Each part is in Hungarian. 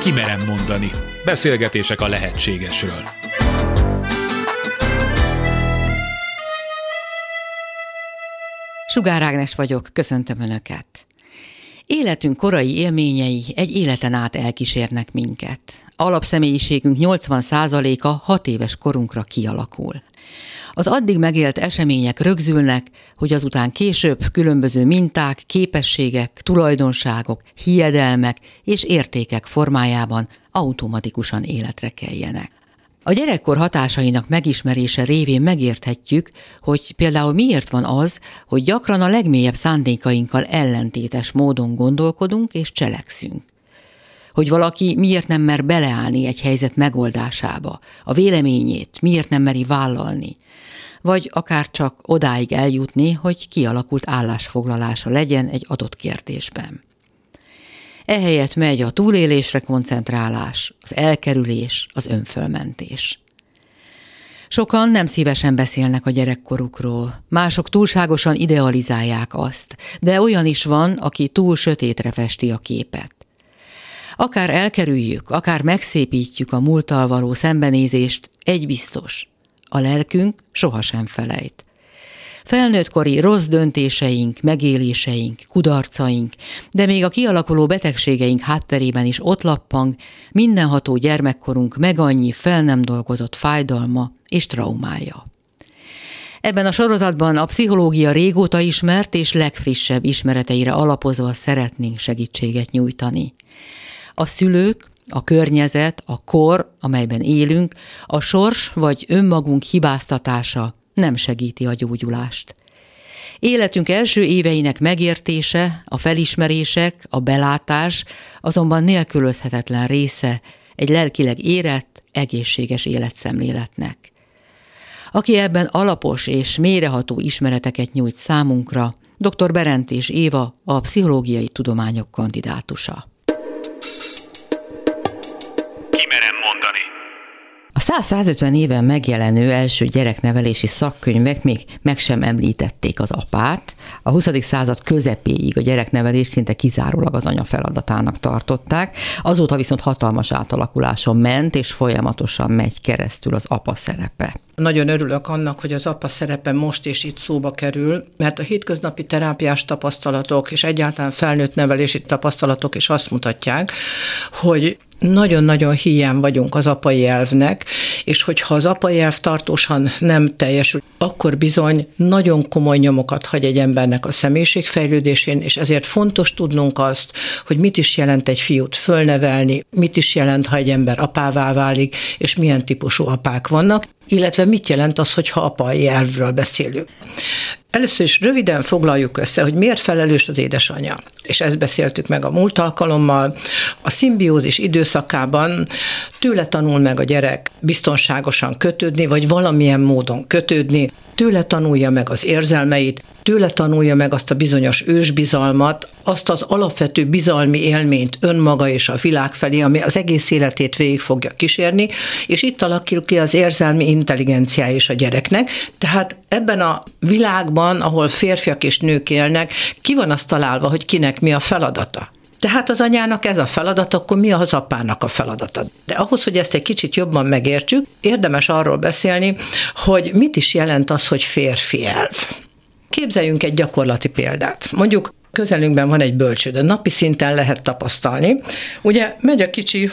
Kimerem mondani. Beszélgetések a lehetségesről. Sugár Ágnes vagyok, köszöntöm Önöket. Életünk korai élményei egy életen át elkísérnek minket. Alapszemélyiségünk 80%-a hat éves korunkra kialakul. Az addig megélt események rögzülnek, hogy azután később különböző minták, képességek, tulajdonságok, hiedelmek és értékek formájában automatikusan életre keljenek. A gyerekkor hatásainak megismerése révén megérthetjük, hogy például miért van az, hogy gyakran a legmélyebb szándékainkkal ellentétes módon gondolkodunk és cselekszünk. Hogy valaki miért nem mer beleállni egy helyzet megoldásába, a véleményét miért nem meri vállalni, vagy akár csak odáig eljutni, hogy kialakult állásfoglalása legyen egy adott kérdésben. Ehelyett megy a túlélésre koncentrálás, az elkerülés, az önfölmentés. Sokan nem szívesen beszélnek a gyerekkorukról, mások túlságosan idealizálják azt, de olyan is van, aki túl sötétre festi a képet. Akár elkerüljük, akár megszépítjük a múlttal való szembenézést, egy biztos, a lelkünk sohasem felejt. Felnőttkori rossz döntéseink, megéléseink, kudarcaink, de még a kialakuló betegségeink hátterében is ott lappang mindenható gyermekkorunk meg annyi fel nem dolgozott fájdalma és traumája. Ebben a sorozatban a pszichológia régóta ismert és legfrissebb ismereteire alapozva szeretnénk segítséget nyújtani. A szülők, a környezet, a kor, amelyben élünk, a sors vagy önmagunk hibáztatása nem segíti a gyógyulást. Életünk első éveinek megértése, a felismerések, a belátás azonban nélkülözhetetlen része egy lelkileg érett, egészséges életszemléletnek. Aki ebben alapos és méreható ismereteket nyújt számunkra, dr. Berentés Éva, a pszichológiai tudományok kandidátusa. A 100-150 éven megjelenő első gyereknevelési szakkönyvek még meg sem említették az apát. A 20. század közepéig a gyereknevelés szinte kizárólag az anya feladatának tartották. Azóta viszont hatalmas átalakuláson ment, és folyamatosan megy keresztül az apa szerepe. Nagyon örülök annak, hogy az apa szerepe most és itt szóba kerül, mert a hétköznapi terápiás tapasztalatok és egyáltalán felnőtt nevelési tapasztalatok is azt mutatják, hogy nagyon-nagyon hiány vagyunk az apai elvnek, és hogyha az apai elv tartósan nem teljesül, akkor bizony nagyon komoly nyomokat hagy egy embernek a személyiségfejlődésén, és ezért fontos tudnunk azt, hogy mit is jelent egy fiút fölnevelni, mit is jelent, ha egy ember apává válik, és milyen típusú apák vannak, illetve mit jelent az, hogyha apai elvről beszélünk. Először is röviden foglaljuk össze, hogy miért felelős az édesanyja. És ezt beszéltük meg a múlt alkalommal. A szimbiózis időszakában tőle tanul meg a gyerek biztonságosan kötődni, vagy valamilyen módon kötődni, tőle tanulja meg az érzelmeit, tőle tanulja meg azt a bizonyos ősbizalmat, azt az alapvető bizalmi élményt önmaga és a világ felé, ami az egész életét végig fogja kísérni, és itt alakul ki az érzelmi intelligenciája is a gyereknek. Tehát ebben a világban, ahol férfiak és nők élnek, ki van azt találva, hogy kinek mi a feladata. Tehát az anyának ez a feladat, akkor mi az apának a feladata? De ahhoz, hogy ezt egy kicsit jobban megértsük, érdemes arról beszélni, hogy mit is jelent az, hogy férfi elv. Képzeljünk egy gyakorlati példát. Mondjuk közelünkben van egy bölcsőde, napi szinten lehet tapasztalni. Ugye megy a kicsi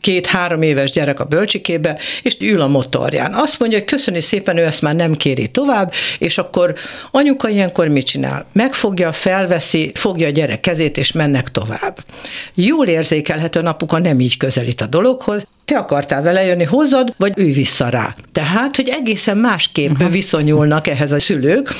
két-három éves gyerek a bölcsikébe, és ül a motorján. Azt mondja, hogy köszöni szépen, ő ezt már nem kéri tovább, és akkor anyuka ilyenkor mit csinál? Megfogja, felveszi, fogja a gyerek kezét, és mennek tovább. Jól érzékelhető apuka nem így közelít a dologhoz, te akartál vele jönni, hozod, vagy ő vissza rá. Tehát, hogy egészen másképp uh-huh. viszonyulnak ehhez a szülők.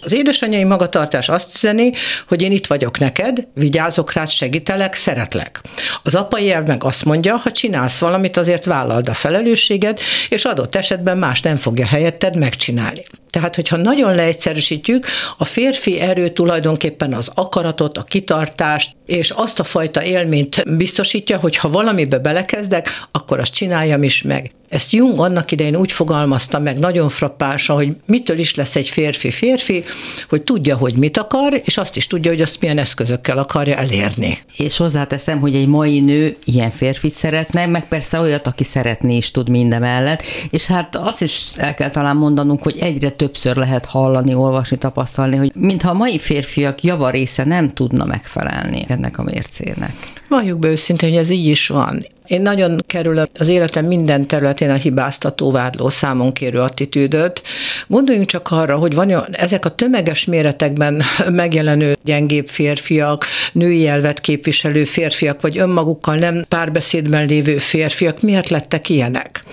Az édesanyai magatartás azt üzeni, hogy én itt vagyok neked, vigyázok rád, segítelek, szeretlek. Az apai elv meg azt mondja, ha csinálsz valamit, azért vállald a felelősséget, és adott esetben más nem fogja helyetted megcsinálni. Tehát, hogyha nagyon leegyszerűsítjük, a férfi erő tulajdonképpen az akaratot, a kitartást, és azt a fajta élményt biztosítja, hogy ha valamibe belekezdek, akkor azt csináljam is meg. Ezt Jung annak idején úgy fogalmazta meg nagyon frappásan, hogy mitől is lesz egy férfi férfi, hogy tudja, hogy mit akar, és azt is tudja, hogy azt milyen eszközökkel akarja elérni. És hozzáteszem, hogy egy mai nő ilyen férfit szeretne, meg persze olyat, aki szeretni is tud minden mellett, és hát azt is el kell talán mondanunk, hogy egyre többször lehet hallani, olvasni, tapasztalni, hogy mintha a mai férfiak javarésze nem tudna megfelelni ennek a mércének. Valljuk be őszintén, hogy ez így is van. Én nagyon kerülöm az életem minden területén a hibáztató, vádló, számon kérő attitűdöt. Gondoljunk csak arra, hogy van ezek a tömeges méretekben megjelenő gyengébb férfiak, női elvet képviselő férfiak, vagy önmagukkal nem párbeszédben lévő férfiak, miért lettek ilyenek?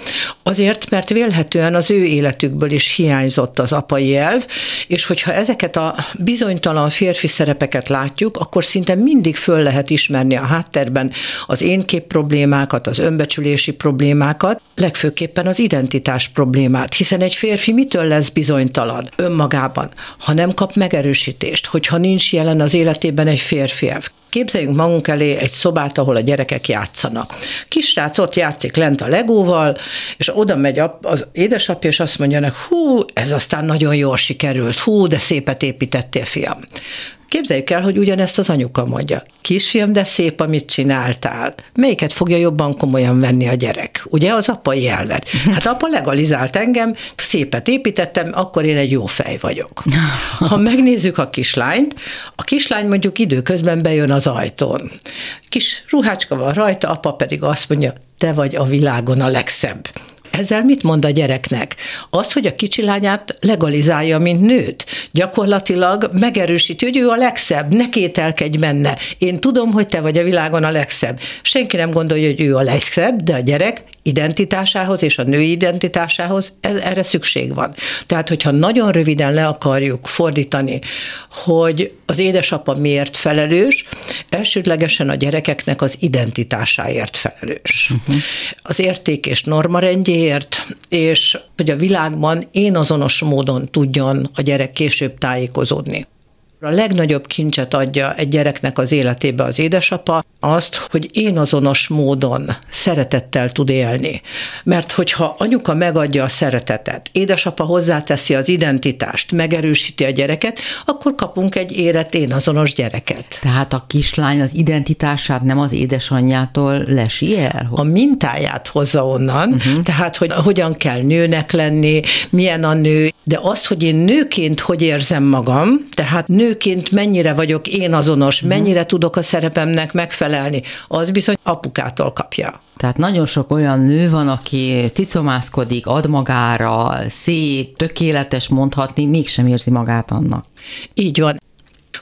Azért, mert vélhetően az ő életükből is hiányzott az apai elv, és hogyha ezeket a bizonytalan férfi szerepeket látjuk, akkor szinte mindig föl lehet ismerni a háttérben az én kép problémák, problémákat, az önbecsülési problémákat, legfőképpen az identitás problémát, hiszen egy férfi mitől lesz bizonytalan önmagában, ha nem kap megerősítést, hogyha nincs jelen az életében egy férfi elv. Képzeljünk magunk elé egy szobát, ahol a gyerekek játszanak. Kisrác ott játszik lent a legóval, és oda megy az édesapja, és azt mondja neki, hú, ez aztán nagyon jól sikerült, hú, de szépet építettél, fiam. Képzeljük el, hogy ugyanezt az anyuka mondja. Kisfiam, de szép, amit csináltál. Melyiket fogja jobban komolyan venni a gyerek? Ugye az apai elvet. Hát apa legalizált engem, szépet építettem, akkor én egy jó fej vagyok. Ha megnézzük a kislányt, a kislány mondjuk időközben bejön az ajtón. Kis ruhácska van rajta, apa pedig azt mondja, te vagy a világon a legszebb. Ezzel mit mond a gyereknek? Az, hogy a kicsi lányát legalizálja, mint nőt. Gyakorlatilag megerősíti, hogy ő a legszebb, ne kételkedj benne. Én tudom, hogy te vagy a világon a legszebb. Senki nem gondolja, hogy ő a legszebb, de a gyerek identitásához és a női identitásához ez, erre szükség van. Tehát, hogyha nagyon röviden le akarjuk fordítani, hogy az édesapa miért felelős, elsődlegesen a gyerekeknek az identitásáért felelős. Uh-huh. Az érték és normarendjéért, és hogy a világban én azonos módon tudjon a gyerek később tájékozódni. A legnagyobb kincset adja egy gyereknek az életébe az édesapa, azt, hogy én azonos módon szeretettel tud élni. Mert hogyha anyuka megadja a szeretetet, édesapa hozzáteszi az identitást, megerősíti a gyereket, akkor kapunk egy érett én azonos gyereket. Tehát a kislány az identitását nem az édesanyjától lesi el? A mintáját hozza onnan, uh-huh. tehát hogy hogyan kell nőnek lenni, milyen a nő, de azt, hogy én nőként hogy érzem magam, tehát nő nőként mennyire vagyok én azonos, mhm. mennyire tudok a szerepemnek megfelelni, az bizony apukától kapja. Tehát nagyon sok olyan nő van, aki ticomászkodik, ad magára, szép, tökéletes mondhatni, mégsem érzi magát annak. Így van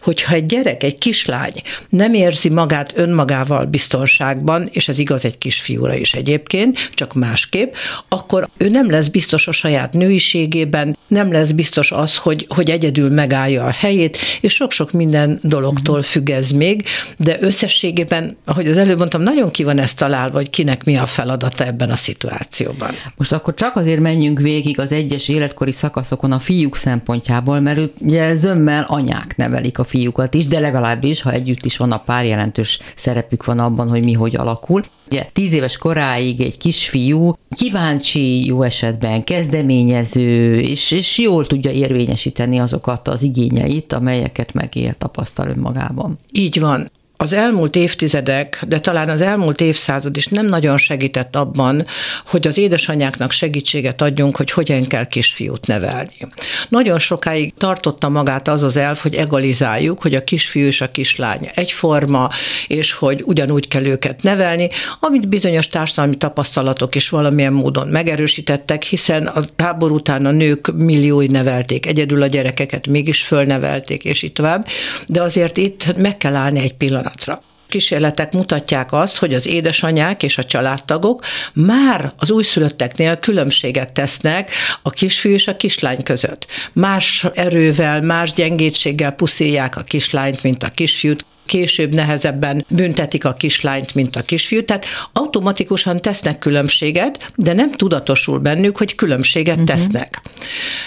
hogyha egy gyerek, egy kislány nem érzi magát önmagával biztonságban, és ez igaz egy kisfiúra is egyébként, csak másképp, akkor ő nem lesz biztos a saját nőiségében, nem lesz biztos az, hogy, hogy egyedül megállja a helyét, és sok-sok minden dologtól függ ez még, de összességében, ahogy az előbb mondtam, nagyon ki van ezt találva, hogy kinek mi a feladata ebben a szituációban. Most akkor csak azért menjünk végig az egyes életkori szakaszokon a fiúk szempontjából, mert ugye zömmel anyák nevelik a fiúkat is, de legalábbis, ha együtt is van a pár, jelentős szerepük van abban, hogy mi hogy alakul. Ugye tíz éves koráig egy kisfiú kíváncsi, jó esetben kezdeményező, és, és jól tudja érvényesíteni azokat az igényeit, amelyeket megér, tapasztal önmagában. Így van az elmúlt évtizedek, de talán az elmúlt évszázad is nem nagyon segített abban, hogy az édesanyáknak segítséget adjunk, hogy hogyan kell kisfiút nevelni. Nagyon sokáig tartotta magát az az elf, hogy egalizáljuk, hogy a kisfiú és a kislány egyforma, és hogy ugyanúgy kell őket nevelni, amit bizonyos társadalmi tapasztalatok is valamilyen módon megerősítettek, hiszen a tábor után a nők milliói nevelték, egyedül a gyerekeket mégis fölnevelték, és itt tovább, de azért itt meg kell állni egy pillanat pillanatra. Kísérletek mutatják azt, hogy az édesanyák és a családtagok már az újszülötteknél különbséget tesznek a kisfiú és a kislány között. Más erővel, más gyengétséggel puszíják a kislányt, mint a kisfiút, később nehezebben büntetik a kislányt, mint a kisfiút, tehát automatikusan tesznek különbséget, de nem tudatosul bennük, hogy különbséget uh-huh. tesznek.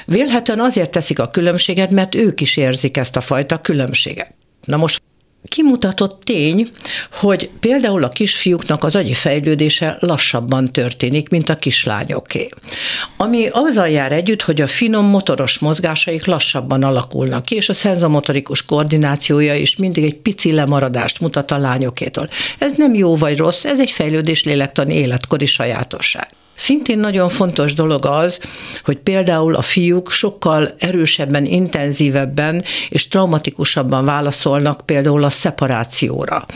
Vélhetően azért teszik a különbséget, mert ők is érzik ezt a fajta különbséget. Na most kimutatott tény, hogy például a kisfiúknak az agyi fejlődése lassabban történik, mint a kislányoké. Ami azzal jár együtt, hogy a finom motoros mozgásaik lassabban alakulnak ki, és a szenzomotorikus koordinációja is mindig egy pici lemaradást mutat a lányokétól. Ez nem jó vagy rossz, ez egy fejlődés lélektani életkori sajátosság. Szintén nagyon fontos dolog az, hogy például a fiúk sokkal erősebben, intenzívebben és traumatikusabban válaszolnak például a szeparációra.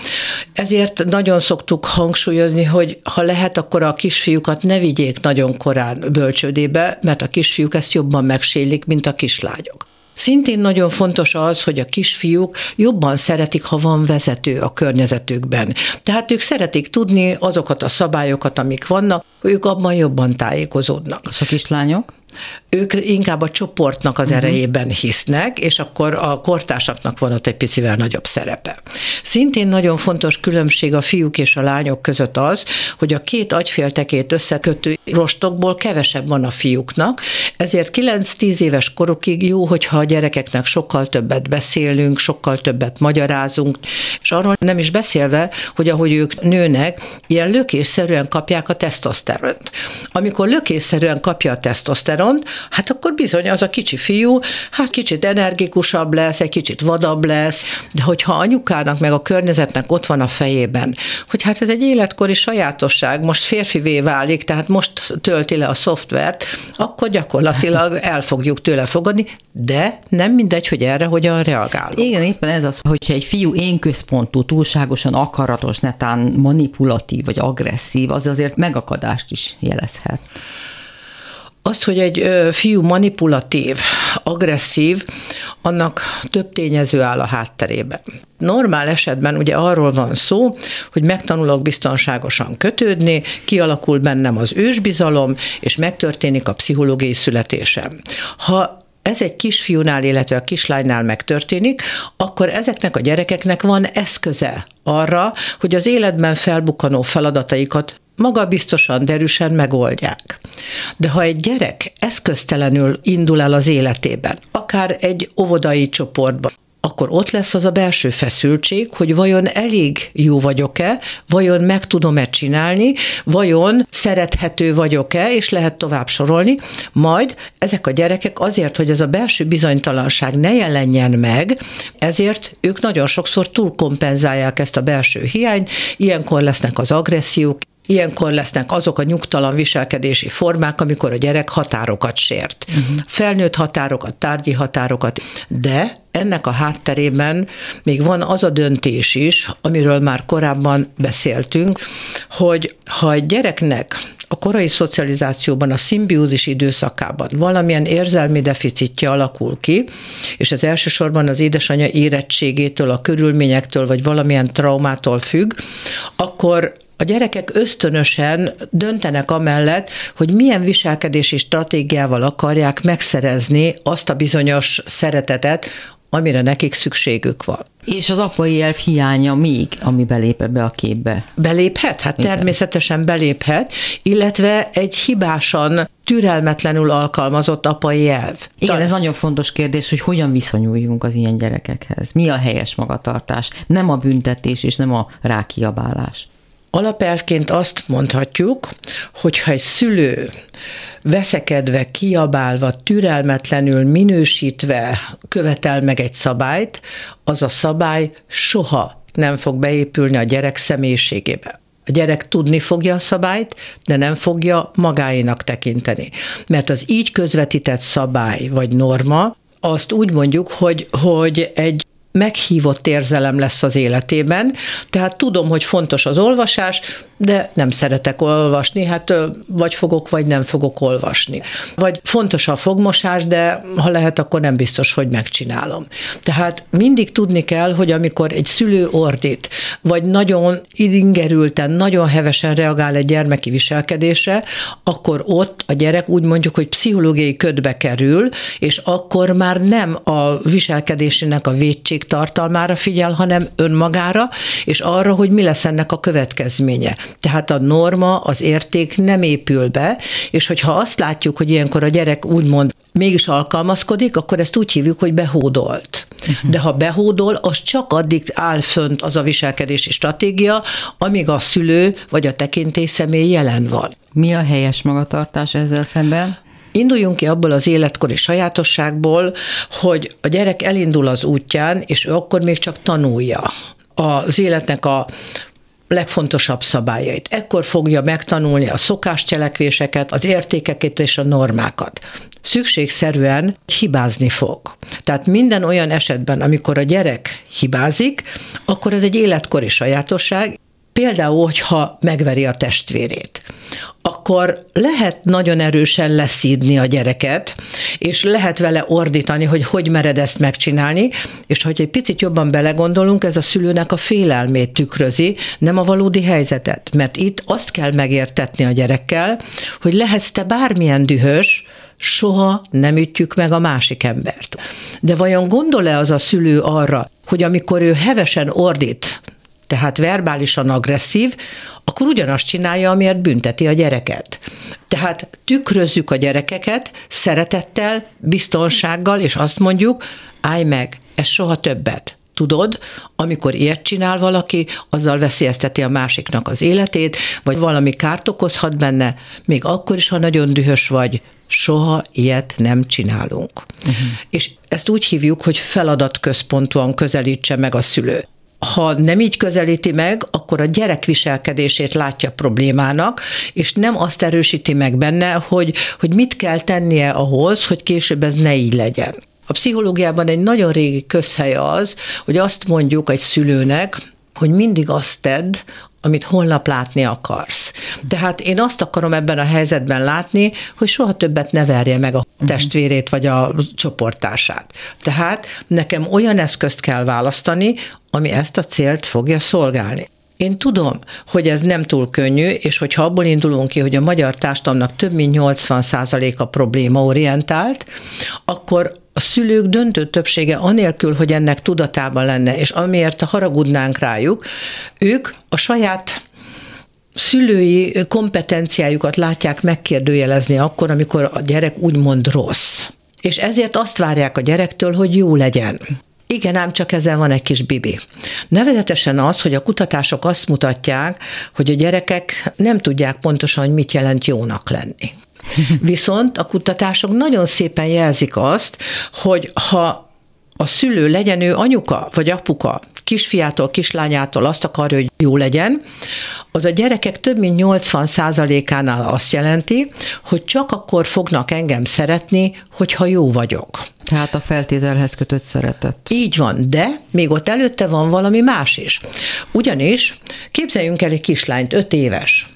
Ezért nagyon szoktuk hangsúlyozni, hogy ha lehet, akkor a kisfiúkat ne vigyék nagyon korán bölcsődébe, mert a kisfiúk ezt jobban megsélik, mint a kislányok. Szintén nagyon fontos az, hogy a kisfiúk jobban szeretik, ha van vezető a környezetükben. Tehát ők szeretik tudni azokat a szabályokat, amik vannak, ők abban jobban tájékozódnak. És a kislányok? Ők inkább a csoportnak az uh-huh. erejében hisznek, és akkor a kortársaknak van ott egy picivel nagyobb szerepe. Szintén nagyon fontos különbség a fiúk és a lányok között az, hogy a két agyféltekét összekötő rostokból kevesebb van a fiúknak, ezért 9-10 éves korukig jó, hogyha a gyerekeknek sokkal többet beszélünk, sokkal többet magyarázunk, és arról nem is beszélve, hogy ahogy ők nőnek, ilyen lökésszerűen kapják a tesztoszteront. Amikor lökésszerűen kapja a tesztoszteront, testoszteron, hát akkor bizony az a kicsi fiú, hát kicsit energikusabb lesz, egy kicsit vadabb lesz, de hogyha anyukának meg a környezetnek ott van a fejében, hogy hát ez egy életkori sajátosság, most férfivé válik, tehát most tölti le a szoftvert, akkor gyakorlatilag el fogjuk tőle fogadni, de nem mindegy, hogy erre hogyan reagálunk. Igen, éppen ez az, hogyha egy fiú én központú, túlságosan akaratos, netán manipulatív vagy agresszív, az azért megakadást is jelezhet. Az, hogy egy fiú manipulatív, agresszív, annak több tényező áll a hátterében. Normál esetben ugye arról van szó, hogy megtanulok biztonságosan kötődni, kialakul bennem az ősbizalom, és megtörténik a pszichológiai születésem. Ha ez egy kisfiúnál, illetve a kislánynál megtörténik, akkor ezeknek a gyerekeknek van eszköze arra, hogy az életben felbukkanó feladataikat magabiztosan, derűsen megoldják. De ha egy gyerek eszköztelenül indul el az életében, akár egy óvodai csoportban, akkor ott lesz az a belső feszültség, hogy vajon elég jó vagyok-e, vajon meg tudom-e csinálni, vajon szerethető vagyok-e, és lehet tovább sorolni, majd ezek a gyerekek azért, hogy ez a belső bizonytalanság ne jelenjen meg, ezért ők nagyon sokszor túlkompenzálják ezt a belső hiányt, ilyenkor lesznek az agressziók, Ilyenkor lesznek azok a nyugtalan viselkedési formák, amikor a gyerek határokat sért. Uh-huh. Felnőtt határokat, tárgyi határokat, de ennek a hátterében még van az a döntés is, amiről már korábban beszéltünk, hogy ha egy gyereknek a korai szocializációban, a szimbiózis időszakában valamilyen érzelmi deficitje alakul ki, és ez elsősorban az édesanyja érettségétől, a körülményektől, vagy valamilyen traumától függ, akkor a gyerekek ösztönösen döntenek amellett, hogy milyen viselkedési stratégiával akarják megszerezni azt a bizonyos szeretetet, amire nekik szükségük van. És az apai elf hiánya még, ami belép ebbe a képbe? Beléphet? Hát Igen. természetesen beléphet, illetve egy hibásan türelmetlenül alkalmazott apai elv. Igen, ez nagyon fontos kérdés, hogy hogyan viszonyuljunk az ilyen gyerekekhez. Mi a helyes magatartás? Nem a büntetés és nem a rákiabálás. Alapelvként azt mondhatjuk, hogy ha egy szülő veszekedve, kiabálva, türelmetlenül, minősítve követel meg egy szabályt, az a szabály soha nem fog beépülni a gyerek személyiségébe. A gyerek tudni fogja a szabályt, de nem fogja magáénak tekinteni. Mert az így közvetített szabály vagy norma, azt úgy mondjuk, hogy, hogy egy meghívott érzelem lesz az életében, tehát tudom, hogy fontos az olvasás, de nem szeretek olvasni, hát vagy fogok, vagy nem fogok olvasni. Vagy fontos a fogmosás, de ha lehet, akkor nem biztos, hogy megcsinálom. Tehát mindig tudni kell, hogy amikor egy szülő ordít, vagy nagyon idingerülten, nagyon hevesen reagál egy gyermeki viselkedésre, akkor ott a gyerek úgy mondjuk, hogy pszichológiai ködbe kerül, és akkor már nem a viselkedésének a védség tartalmára figyel, hanem önmagára, és arra, hogy mi lesz ennek a következménye. Tehát a norma, az érték nem épül be, és hogyha azt látjuk, hogy ilyenkor a gyerek úgymond mégis alkalmazkodik, akkor ezt úgy hívjuk, hogy behódolt. Uh-huh. De ha behódol, az csak addig áll fönt az a viselkedési stratégia, amíg a szülő vagy a tekintély személy jelen van. Mi a helyes magatartás ezzel szemben? Induljunk ki abból az életkori sajátosságból, hogy a gyerek elindul az útján, és ő akkor még csak tanulja az életnek a legfontosabb szabályait. Ekkor fogja megtanulni a szokáscselekvéseket, az értékeket és a normákat. Szükségszerűen hibázni fog. Tehát minden olyan esetben, amikor a gyerek hibázik, akkor ez egy életkori sajátosság, Például, hogyha megveri a testvérét, akkor lehet nagyon erősen leszídni a gyereket, és lehet vele ordítani, hogy hogy mered ezt megcsinálni, és hogy egy picit jobban belegondolunk, ez a szülőnek a félelmét tükrözi, nem a valódi helyzetet. Mert itt azt kell megértetni a gyerekkel, hogy lehetsz te bármilyen dühös, soha nem ütjük meg a másik embert. De vajon gondol-e az a szülő arra, hogy amikor ő hevesen ordít, tehát verbálisan agresszív, akkor ugyanazt csinálja, amiért bünteti a gyereket. Tehát tükrözzük a gyerekeket szeretettel, biztonsággal, és azt mondjuk, állj meg, ez soha többet. Tudod, amikor ilyet csinál valaki, azzal veszélyezteti a másiknak az életét, vagy valami kárt okozhat benne, még akkor is, ha nagyon dühös vagy, soha ilyet nem csinálunk. Uh-huh. És ezt úgy hívjuk, hogy feladatközpontúan közelítse meg a szülő ha nem így közelíti meg, akkor a gyerek viselkedését látja problémának, és nem azt erősíti meg benne, hogy, hogy mit kell tennie ahhoz, hogy később ez ne így legyen. A pszichológiában egy nagyon régi közhely az, hogy azt mondjuk egy szülőnek, hogy mindig azt tedd, amit holnap látni akarsz. Tehát én azt akarom ebben a helyzetben látni, hogy soha többet ne verje meg a mhm. testvérét vagy a csoportását. Tehát nekem olyan eszközt kell választani, ami ezt a célt fogja szolgálni. Én tudom, hogy ez nem túl könnyű, és hogyha abból indulunk ki, hogy a magyar társadalomnak több mint 80%-a problémaorientált, akkor a szülők döntő többsége anélkül, hogy ennek tudatában lenne, és amiért haragudnánk rájuk, ők a saját szülői kompetenciájukat látják megkérdőjelezni akkor, amikor a gyerek úgymond rossz. És ezért azt várják a gyerektől, hogy jó legyen. Igen, ám csak ezen van egy kis bibi. Nevezetesen az, hogy a kutatások azt mutatják, hogy a gyerekek nem tudják pontosan, hogy mit jelent jónak lenni. Viszont a kutatások nagyon szépen jelzik azt, hogy ha a szülő legyen ő anyuka vagy apuka, kisfiától, kislányától azt akarja, hogy jó legyen, az a gyerekek több mint 80%-ánál azt jelenti, hogy csak akkor fognak engem szeretni, hogyha jó vagyok. Tehát a feltételhez kötött szeretet. Így van, de még ott előtte van valami más is. Ugyanis képzeljünk el egy kislányt, öt éves.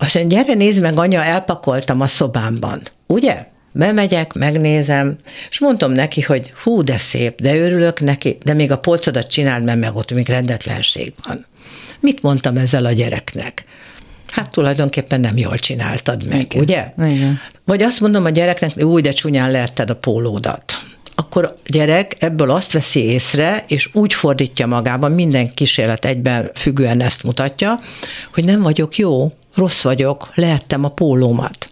Azt mondja, gyere, nézd meg, anya, elpakoltam a szobámban. Ugye? Bemegyek, megnézem, és mondom neki, hogy hú, de szép, de örülök neki, de még a polcodat csináld, mert meg ott még rendetlenség van. Mit mondtam ezzel a gyereknek? Hát tulajdonképpen nem jól csináltad meg, Igen. ugye? Igen. Vagy azt mondom a gyereknek, úgy, de csúnyán leerted a pólódat akkor a gyerek ebből azt veszi észre, és úgy fordítja magában, minden kísérlet egyben függően ezt mutatja, hogy nem vagyok jó, rossz vagyok, lehettem a pólómat.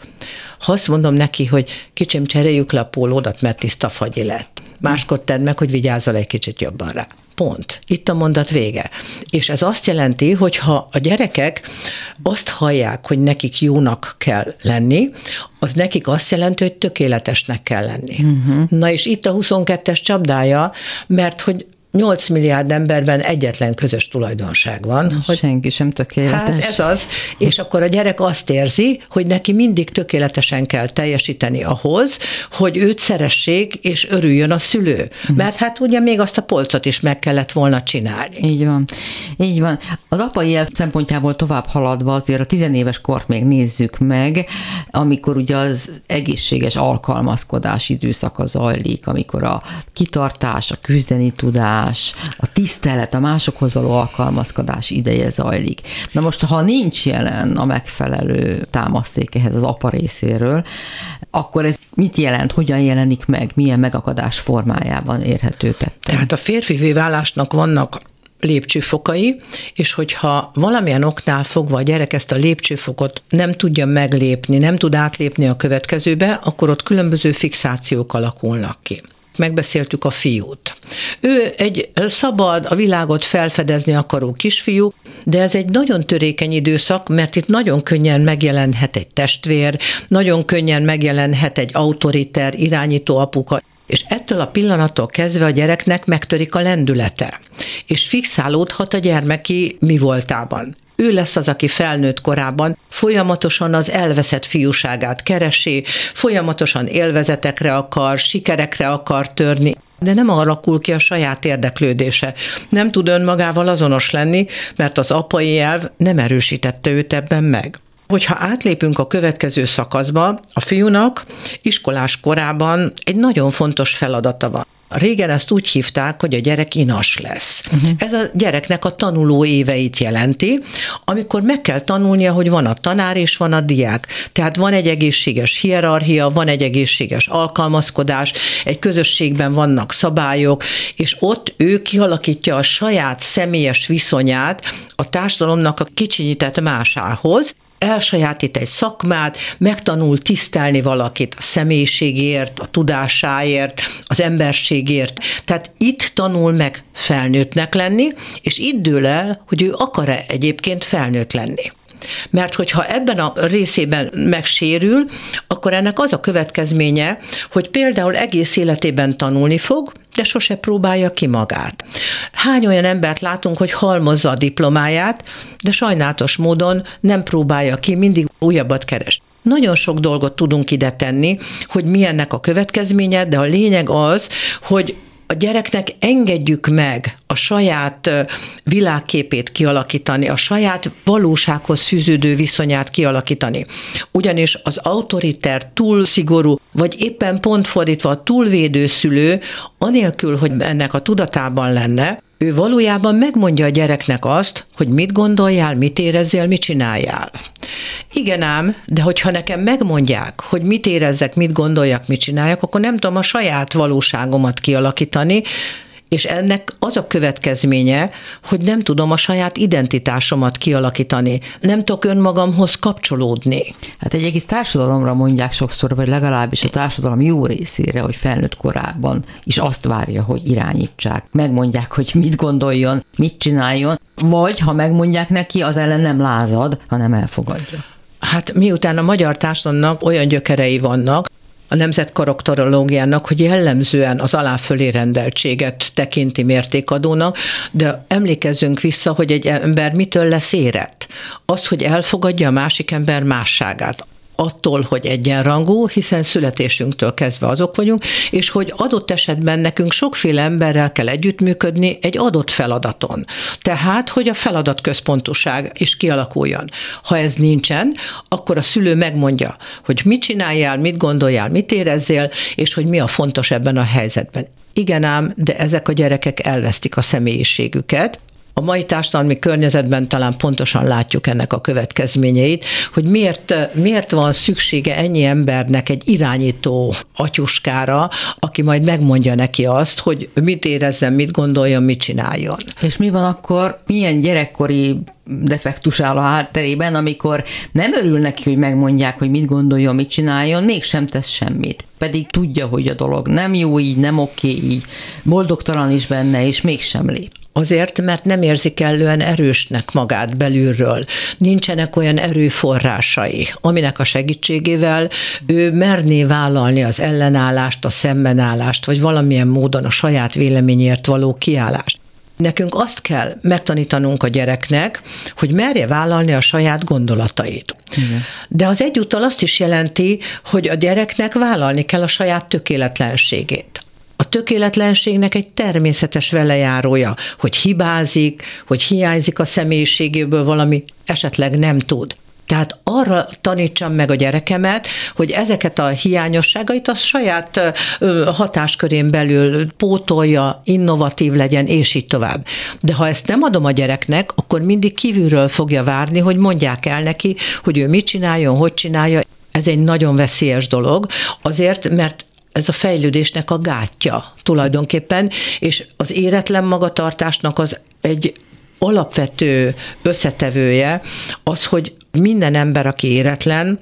Ha azt mondom neki, hogy kicsim, cseréljük le a pólódat, mert tiszta fagyi lett. Máskor tedd meg, hogy vigyázzal egy kicsit jobban rá. Pont. Itt a mondat vége. És ez azt jelenti, hogy ha a gyerekek azt hallják, hogy nekik jónak kell lenni, az nekik azt jelenti, hogy tökéletesnek kell lenni. Uh-huh. Na és itt a 22-es csapdája, mert hogy 8 milliárd emberben egyetlen közös tulajdonság van. Hogy Senki sem tökéletes. Hát ez az, és akkor a gyerek azt érzi, hogy neki mindig tökéletesen kell teljesíteni ahhoz, hogy őt szeressék, és örüljön a szülő. Uh-huh. Mert hát ugye még azt a polcot is meg kellett volna csinálni. Így van. Így van. Az apai év szempontjából tovább haladva azért a tizenéves kort még nézzük meg, amikor ugye az egészséges alkalmazkodás időszaka zajlik, amikor a kitartás, a küzdeni tudás, tudás, a tisztelet, a másokhoz való alkalmazkodás ideje zajlik. Na most, ha nincs jelen a megfelelő támaszték ehhez az apa részéről, akkor ez mit jelent, hogyan jelenik meg, milyen megakadás formájában érhető tette? Tehát a férfi válásnak vannak lépcsőfokai, és hogyha valamilyen oknál fogva a gyerek ezt a lépcsőfokot nem tudja meglépni, nem tud átlépni a következőbe, akkor ott különböző fixációk alakulnak ki megbeszéltük a fiút. Ő egy szabad, a világot felfedezni akaró kisfiú, de ez egy nagyon törékeny időszak, mert itt nagyon könnyen megjelenhet egy testvér, nagyon könnyen megjelenhet egy autoriter, irányító apuka, és ettől a pillanattól kezdve a gyereknek megtörik a lendülete, és fixálódhat a gyermeki mi voltában ő lesz az, aki felnőtt korában folyamatosan az elveszett fiúságát keresi, folyamatosan élvezetekre akar, sikerekre akar törni, de nem alakul ki a saját érdeklődése. Nem tud önmagával azonos lenni, mert az apai elv nem erősítette őt ebben meg. Hogyha átlépünk a következő szakaszba, a fiúnak iskolás korában egy nagyon fontos feladata van. Régen ezt úgy hívták, hogy a gyerek inas lesz. Uh-huh. Ez a gyereknek a tanuló éveit jelenti, amikor meg kell tanulnia, hogy van a tanár és van a diák. Tehát van egy egészséges hierarchia, van egy egészséges alkalmazkodás, egy közösségben vannak szabályok, és ott ő kialakítja a saját személyes viszonyát a társadalomnak a kicsinyített másához, elsajátít egy szakmát, megtanul tisztelni valakit a személyiségért, a tudásáért, az emberségért. Tehát itt tanul meg felnőttnek lenni, és itt dől el, hogy ő akar-e egyébként felnőtt lenni. Mert hogyha ebben a részében megsérül, akkor ennek az a következménye, hogy például egész életében tanulni fog, de sose próbálja ki magát. Hány olyan embert látunk, hogy halmozza a diplomáját, de sajnálatos módon nem próbálja ki, mindig újabbat keres. Nagyon sok dolgot tudunk ide tenni, hogy milyennek a következménye, de a lényeg az, hogy a gyereknek engedjük meg a saját világképét kialakítani, a saját valósághoz fűződő viszonyát kialakítani. Ugyanis az autoriter túl szigorú, vagy éppen pont fordítva a túlvédő szülő, anélkül, hogy ennek a tudatában lenne, ő valójában megmondja a gyereknek azt, hogy mit gondoljál, mit érezzél, mit csináljál. Igen ám, de hogyha nekem megmondják, hogy mit érezzek, mit gondoljak, mit csináljak, akkor nem tudom a saját valóságomat kialakítani, és ennek az a következménye, hogy nem tudom a saját identitásomat kialakítani, nem tudok önmagamhoz kapcsolódni. Hát egy egész társadalomra mondják sokszor, vagy legalábbis a társadalom jó részére, hogy felnőtt korában is azt várja, hogy irányítsák. Megmondják, hogy mit gondoljon, mit csináljon, vagy ha megmondják neki, az ellen nem lázad, hanem elfogadja. Hát miután a magyar társadalomnak olyan gyökerei vannak, a nemzetkarakterológiának, hogy jellemzően az aláfölé rendeltséget tekinti mértékadónak, de emlékezzünk vissza, hogy egy ember mitől lesz érett. Az, hogy elfogadja a másik ember másságát attól, hogy egyenrangú, hiszen születésünktől kezdve azok vagyunk, és hogy adott esetben nekünk sokféle emberrel kell együttműködni egy adott feladaton. Tehát, hogy a feladatközpontuság is kialakuljon. Ha ez nincsen, akkor a szülő megmondja, hogy mit csináljál, mit gondoljál, mit érezzél, és hogy mi a fontos ebben a helyzetben. Igen ám, de ezek a gyerekek elvesztik a személyiségüket, a mai társadalmi környezetben talán pontosan látjuk ennek a következményeit, hogy miért, miért van szüksége ennyi embernek egy irányító atyuskára, aki majd megmondja neki azt, hogy mit érezzen, mit gondoljon, mit csináljon. És mi van akkor, milyen gyerekkori defektus áll a hátterében, amikor nem örül neki, hogy megmondják, hogy mit gondoljon, mit csináljon, mégsem tesz semmit. Pedig tudja, hogy a dolog nem jó így, nem oké így, boldogtalan is benne, és mégsem lép. Azért, mert nem érzi kellően erősnek magát belülről. Nincsenek olyan erőforrásai, aminek a segítségével ő merné vállalni az ellenállást, a szembenállást, vagy valamilyen módon a saját véleményért való kiállást. Nekünk azt kell megtanítanunk a gyereknek, hogy merje vállalni a saját gondolatait. Igen. De az egyúttal azt is jelenti, hogy a gyereknek vállalni kell a saját tökéletlenségét a tökéletlenségnek egy természetes velejárója, hogy hibázik, hogy hiányzik a személyiségéből valami, esetleg nem tud. Tehát arra tanítsam meg a gyerekemet, hogy ezeket a hiányosságait a saját hatáskörén belül pótolja, innovatív legyen, és így tovább. De ha ezt nem adom a gyereknek, akkor mindig kívülről fogja várni, hogy mondják el neki, hogy ő mit csináljon, hogy csinálja. Ez egy nagyon veszélyes dolog, azért, mert ez a fejlődésnek a gátja tulajdonképpen, és az éretlen magatartásnak az egy alapvető összetevője az, hogy minden ember, aki éretlen,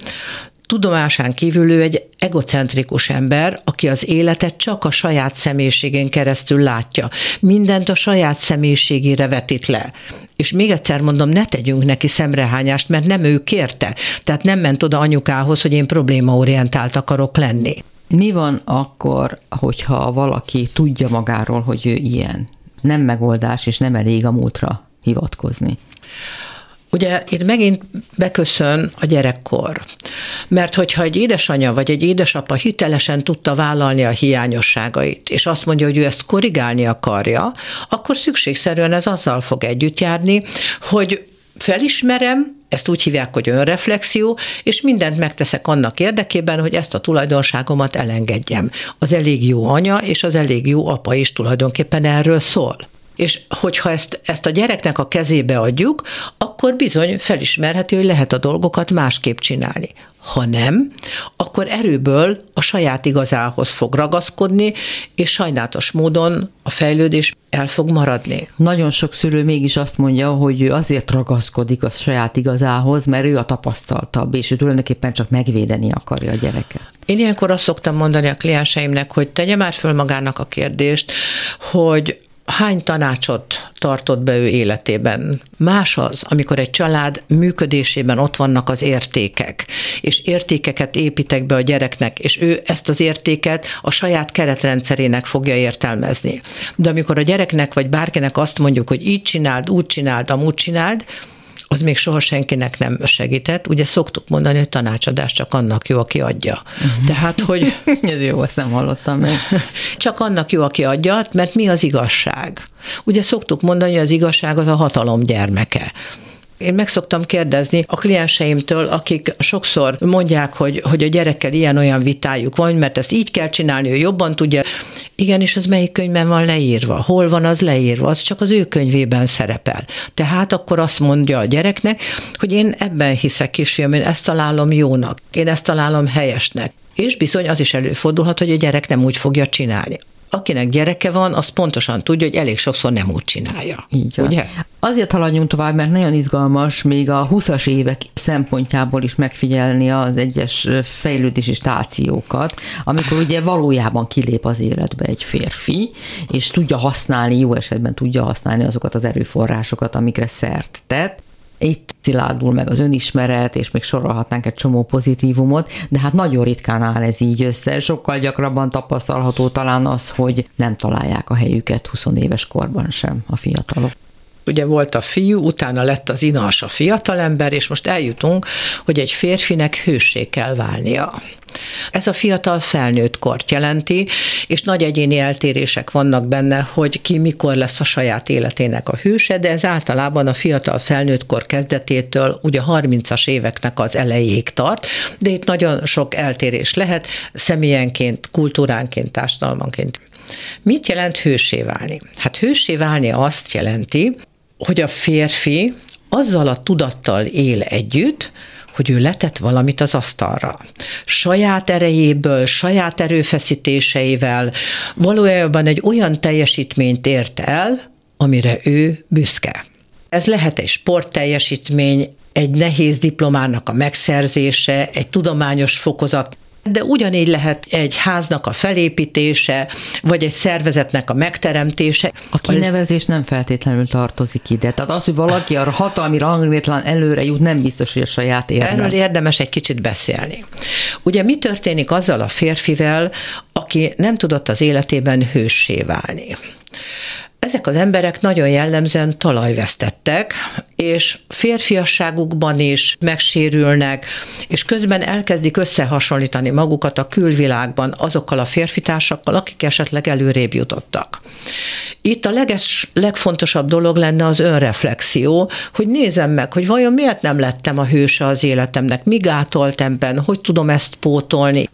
tudomásán kívül ő egy egocentrikus ember, aki az életet csak a saját személyiségén keresztül látja. Mindent a saját személyiségére vetít le. És még egyszer mondom, ne tegyünk neki szemrehányást, mert nem ő kérte. Tehát nem ment oda anyukához, hogy én problémaorientált akarok lenni. Mi van akkor, hogyha valaki tudja magáról, hogy ő ilyen? Nem megoldás, és nem elég a múltra hivatkozni. Ugye itt megint beköszön a gyerekkor. Mert hogyha egy édesanyja vagy egy édesapa hitelesen tudta vállalni a hiányosságait, és azt mondja, hogy ő ezt korrigálni akarja, akkor szükségszerűen ez azzal fog együtt járni, hogy felismerem, ezt úgy hívják, hogy önreflexió, és mindent megteszek annak érdekében, hogy ezt a tulajdonságomat elengedjem. Az elég jó anya és az elég jó apa is tulajdonképpen erről szól. És hogyha ezt, ezt a gyereknek a kezébe adjuk, akkor bizony felismerheti, hogy lehet a dolgokat másképp csinálni. Ha nem, akkor erőből a saját igazához fog ragaszkodni, és sajnálatos módon a fejlődés el fog maradni. Nagyon sok szülő mégis azt mondja, hogy ő azért ragaszkodik a saját igazához, mert ő a tapasztaltabb, és ő tulajdonképpen csak megvédeni akarja a gyereket. Én ilyenkor azt szoktam mondani a klienseimnek, hogy tegye már föl magának a kérdést, hogy hány tanácsot tartott be ő életében. Más az, amikor egy család működésében ott vannak az értékek, és értékeket építek be a gyereknek, és ő ezt az értéket a saját keretrendszerének fogja értelmezni. De amikor a gyereknek vagy bárkinek azt mondjuk, hogy így csináld, úgy csináld, amúgy csináld, az még soha senkinek nem segített. Ugye szoktuk mondani, hogy tanácsadás csak annak jó, aki adja. Uh-huh. Tehát, hogy... Ez jó, ezt nem hallottam meg. Csak annak jó, aki adja, mert mi az igazság? Ugye szoktuk mondani, hogy az igazság az a hatalom gyermeke. Én meg szoktam kérdezni a klienseimtől, akik sokszor mondják, hogy, hogy a gyerekkel ilyen-olyan vitájuk van, mert ezt így kell csinálni, ő jobban tudja. Igen, és az melyik könyvben van leírva? Hol van az leírva? Az csak az ő könyvében szerepel. Tehát akkor azt mondja a gyereknek, hogy én ebben hiszek, kisfiam, én ezt találom jónak, én ezt találom helyesnek. És bizony az is előfordulhat, hogy a gyerek nem úgy fogja csinálni akinek gyereke van, az pontosan tudja, hogy elég sokszor nem úgy csinálja. Így van. Ugye? Azért haladjunk tovább, mert nagyon izgalmas még a 20-as évek szempontjából is megfigyelni az egyes fejlődési stációkat, amikor ugye valójában kilép az életbe egy férfi, és tudja használni, jó esetben tudja használni azokat az erőforrásokat, amikre szert tett, itt szilárdul meg az önismeret, és még sorolhatnánk egy csomó pozitívumot, de hát nagyon ritkán áll ez így össze. Sokkal gyakrabban tapasztalható talán az, hogy nem találják a helyüket 20 éves korban sem a fiatalok ugye volt a fiú, utána lett az inas a fiatalember, és most eljutunk, hogy egy férfinek hőssé kell válnia. Ez a fiatal felnőtt kort jelenti, és nagy egyéni eltérések vannak benne, hogy ki mikor lesz a saját életének a hőse, de ez általában a fiatal felnőtt kor kezdetétől ugye 30-as éveknek az elejéig tart, de itt nagyon sok eltérés lehet személyenként, kultúránként, társadalmanként. Mit jelent hősé válni? Hát hősé válni azt jelenti, hogy a férfi azzal a tudattal él együtt, hogy ő letett valamit az asztalra. Saját erejéből, saját erőfeszítéseivel valójában egy olyan teljesítményt ért el, amire ő büszke. Ez lehet egy sportteljesítmény, egy nehéz diplomának a megszerzése, egy tudományos fokozat, de ugyanígy lehet egy háznak a felépítése, vagy egy szervezetnek a megteremtése. A kinevezés nem feltétlenül tartozik ide. Tehát az, hogy valaki a hatalmi ranglétlen előre jut, nem biztos, hogy a saját érdem. Erről érdemes egy kicsit beszélni. Ugye mi történik azzal a férfivel, aki nem tudott az életében hőssé válni? Ezek az emberek nagyon jellemzően talajvesztettek, és férfiasságukban is megsérülnek, és közben elkezdik összehasonlítani magukat a külvilágban azokkal a férfitársakkal, akik esetleg előrébb jutottak. Itt a leges, legfontosabb dolog lenne az önreflexió, hogy nézem meg, hogy vajon miért nem lettem a hőse az életemnek, mi gátolt ebben, hogy tudom ezt pótolni.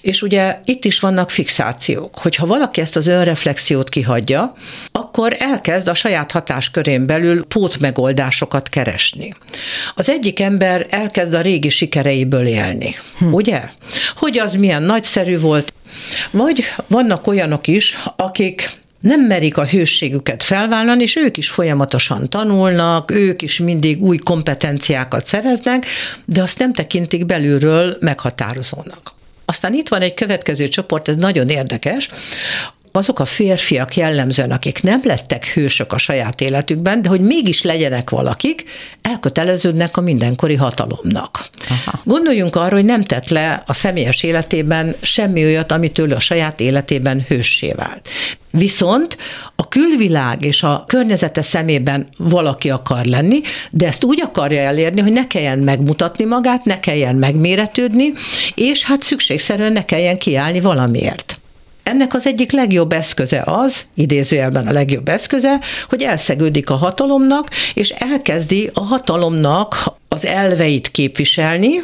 És ugye itt is vannak fixációk, hogyha valaki ezt az önreflexiót kihagyja, akkor akkor elkezd a saját hatáskörén belül pótmegoldásokat keresni. Az egyik ember elkezd a régi sikereiből élni, hm. ugye? Hogy az milyen nagyszerű volt, vagy vannak olyanok is, akik nem merik a hősségüket felvállalni, és ők is folyamatosan tanulnak, ők is mindig új kompetenciákat szereznek, de azt nem tekintik belülről meghatározónak. Aztán itt van egy következő csoport, ez nagyon érdekes, azok a férfiak jellemzően, akik nem lettek hősök a saját életükben, de hogy mégis legyenek valakik, elköteleződnek a mindenkori hatalomnak. Aha. Gondoljunk arra, hogy nem tett le a személyes életében semmi olyat, amitől a saját életében hőssé vált. Viszont a külvilág és a környezete szemében valaki akar lenni, de ezt úgy akarja elérni, hogy ne kelljen megmutatni magát, ne kelljen megméretődni, és hát szükségszerűen ne kelljen kiállni valamiért. Ennek az egyik legjobb eszköze az, idézőjelben a legjobb eszköze, hogy elszegődik a hatalomnak, és elkezdi a hatalomnak az elveit képviselni,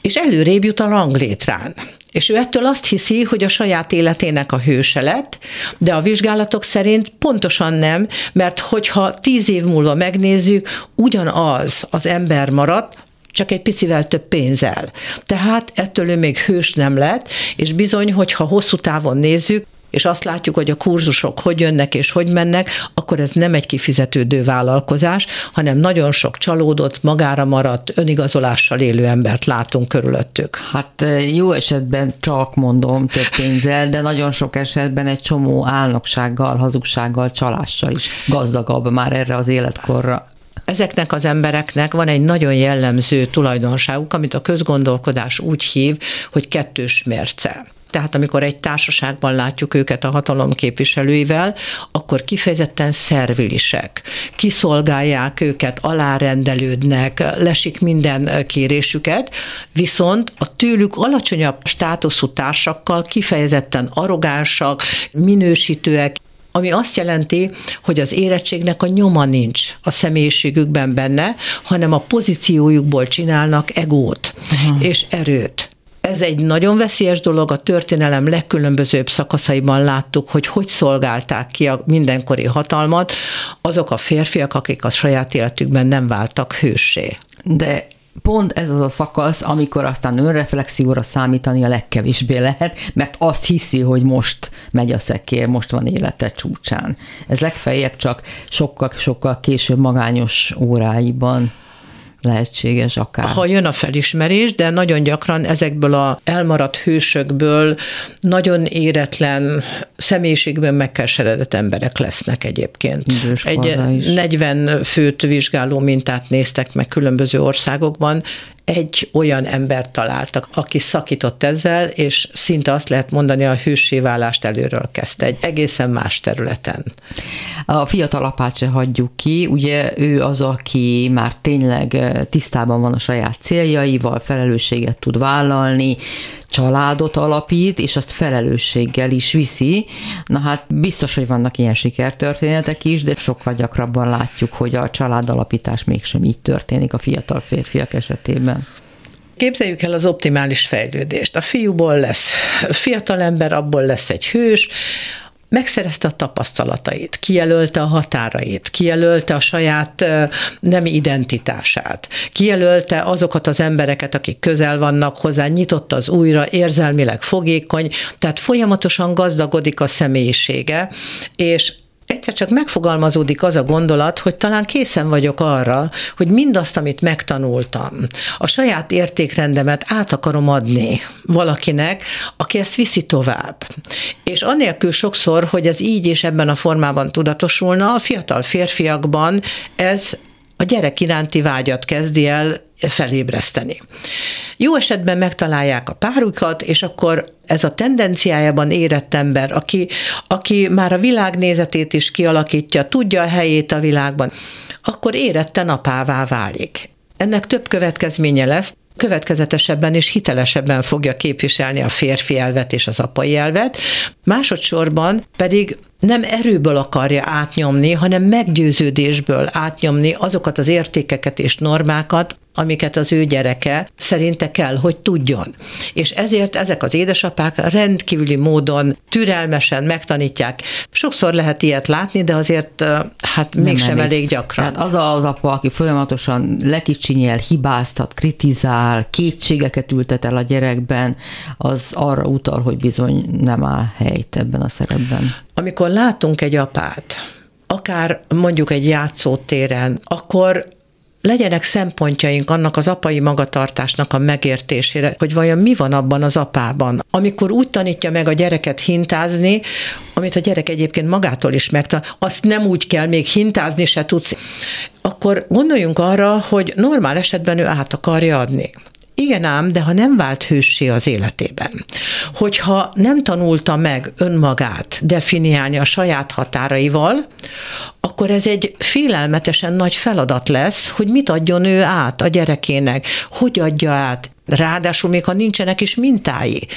és előrébb jut a ranglétrán. És ő ettől azt hiszi, hogy a saját életének a hőse lett, de a vizsgálatok szerint pontosan nem, mert hogyha tíz év múlva megnézzük, ugyanaz az ember maradt, csak egy picivel több pénzzel. Tehát ettől ő még hős nem lett, és bizony, hogyha hosszú távon nézzük, és azt látjuk, hogy a kurzusok hogy jönnek és hogy mennek, akkor ez nem egy kifizetődő vállalkozás, hanem nagyon sok csalódott, magára maradt, önigazolással élő embert látunk körülöttük. Hát jó esetben csak mondom több pénzzel, de nagyon sok esetben egy csomó álnoksággal, hazugsággal, csalással is gazdagabb már erre az életkorra ezeknek az embereknek van egy nagyon jellemző tulajdonságuk, amit a közgondolkodás úgy hív, hogy kettős mérce. Tehát amikor egy társaságban látjuk őket a hatalom képviselőivel, akkor kifejezetten szervilisek, kiszolgálják őket, alárendelődnek, lesik minden kérésüket, viszont a tőlük alacsonyabb státuszú társakkal kifejezetten arrogánsak, minősítőek, ami azt jelenti, hogy az érettségnek a nyoma nincs a személyiségükben benne, hanem a pozíciójukból csinálnak egót Aha. és erőt. Ez egy nagyon veszélyes dolog, a történelem legkülönbözőbb szakaszaiban láttuk, hogy hogy szolgálták ki a mindenkori hatalmat azok a férfiak, akik a saját életükben nem váltak hősé. De pont ez az a szakasz, amikor aztán önreflexióra számítani a legkevésbé lehet, mert azt hiszi, hogy most megy a szekér, most van élete csúcsán. Ez legfeljebb csak sokkal-sokkal később magányos óráiban lehetséges akár. Ha jön a felismerés, de nagyon gyakran ezekből a elmaradt hősökből nagyon éretlen személyiségben megkeseredett emberek lesznek egyébként. Egy is. 40 főt vizsgáló mintát néztek meg különböző országokban, egy olyan embert találtak, aki szakított ezzel, és szinte azt lehet mondani, a hősé válást előről kezdte egy egészen más területen. A fiatal apát se hagyjuk ki, ugye ő az, aki már tényleg tisztában van a saját céljaival, felelősséget tud vállalni, családot alapít, és azt felelősséggel is viszi. Na hát biztos, hogy vannak ilyen sikertörténetek is, de sokkal gyakrabban látjuk, hogy a családalapítás mégsem így történik a fiatal férfiak esetében. Képzeljük el az optimális fejlődést. A fiúból lesz fiatalember, abból lesz egy hős, megszerezte a tapasztalatait, kijelölte a határait, kijelölte a saját nemi identitását, kijelölte azokat az embereket, akik közel vannak hozzá, nyitott az újra, érzelmileg fogékony, tehát folyamatosan gazdagodik a személyisége, és egyszer csak megfogalmazódik az a gondolat, hogy talán készen vagyok arra, hogy mindazt, amit megtanultam, a saját értékrendemet át akarom adni valakinek, aki ezt viszi tovább. És annélkül sokszor, hogy ez így és ebben a formában tudatosulna, a fiatal férfiakban ez a gyerek iránti vágyat kezdi el felébreszteni. Jó esetben megtalálják a párukat, és akkor ez a tendenciájában érett ember, aki, aki már a világnézetét is kialakítja, tudja a helyét a világban, akkor éretten apává válik. Ennek több következménye lesz, következetesebben és hitelesebben fogja képviselni a férfi elvet és az apai elvet, másodszorban pedig nem erőből akarja átnyomni, hanem meggyőződésből átnyomni azokat az értékeket és normákat, amiket az ő gyereke szerinte kell, hogy tudjon. És ezért ezek az édesapák rendkívüli módon türelmesen megtanítják. Sokszor lehet ilyet látni, de azért hát mégsem elég. elég gyakran. Tehát az az apa, aki folyamatosan lekicsinyel, hibáztat, kritizál, kétségeket ültet el a gyerekben, az arra utal, hogy bizony nem áll helyt ebben a szerepben. Amikor látunk egy apát, akár mondjuk egy játszótéren, akkor legyenek szempontjaink annak az apai magatartásnak a megértésére, hogy vajon mi van abban az apában. Amikor úgy tanítja meg a gyereket hintázni, amit a gyerek egyébként magától is megtanul, azt nem úgy kell még hintázni se tudsz, akkor gondoljunk arra, hogy normál esetben ő át akarja adni. Igen ám, de ha nem vált hőssé az életében, hogyha nem tanulta meg önmagát definiálni a saját határaival, akkor ez egy félelmetesen nagy feladat lesz, hogy mit adjon ő át a gyerekének, hogy adja át, ráadásul még ha nincsenek is mintái,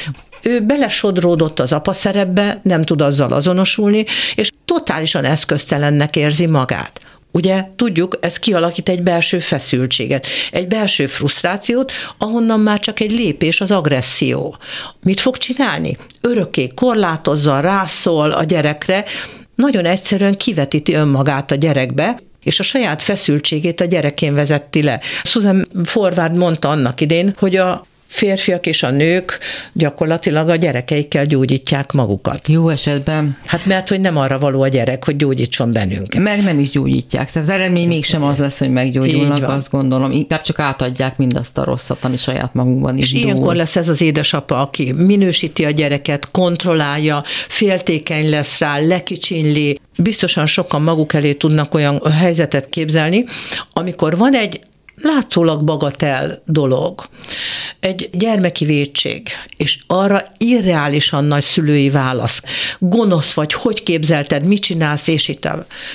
ő belesodródott az apa szerepbe, nem tud azzal azonosulni, és totálisan eszköztelennek érzi magát. Ugye tudjuk, ez kialakít egy belső feszültséget, egy belső frusztrációt, ahonnan már csak egy lépés az agresszió. Mit fog csinálni? Örökké korlátozza, rászól a gyerekre, nagyon egyszerűen kivetíti önmagát a gyerekbe, és a saját feszültségét a gyerekén vezetti le. Susan Forward mondta annak idén, hogy a férfiak és a nők gyakorlatilag a gyerekeikkel gyógyítják magukat. Jó esetben. Hát mert, hogy nem arra való a gyerek, hogy gyógyítson bennünket. Meg nem is gyógyítják. Tehát az eredmény mégsem az lesz, hogy meggyógyulnak, azt gondolom. Inkább csak átadják mindazt a rosszat, ami saját magunkban is És dúl. ilyenkor lesz ez az édesapa, aki minősíti a gyereket, kontrollálja, féltékeny lesz rá, lekicsinli, biztosan sokan maguk elé tudnak olyan helyzetet képzelni, amikor van egy látszólag bagatel dolog. Egy gyermeki vétség, és arra irreálisan nagy szülői válasz. Gonosz vagy, hogy képzelted, mit csinálsz, és itt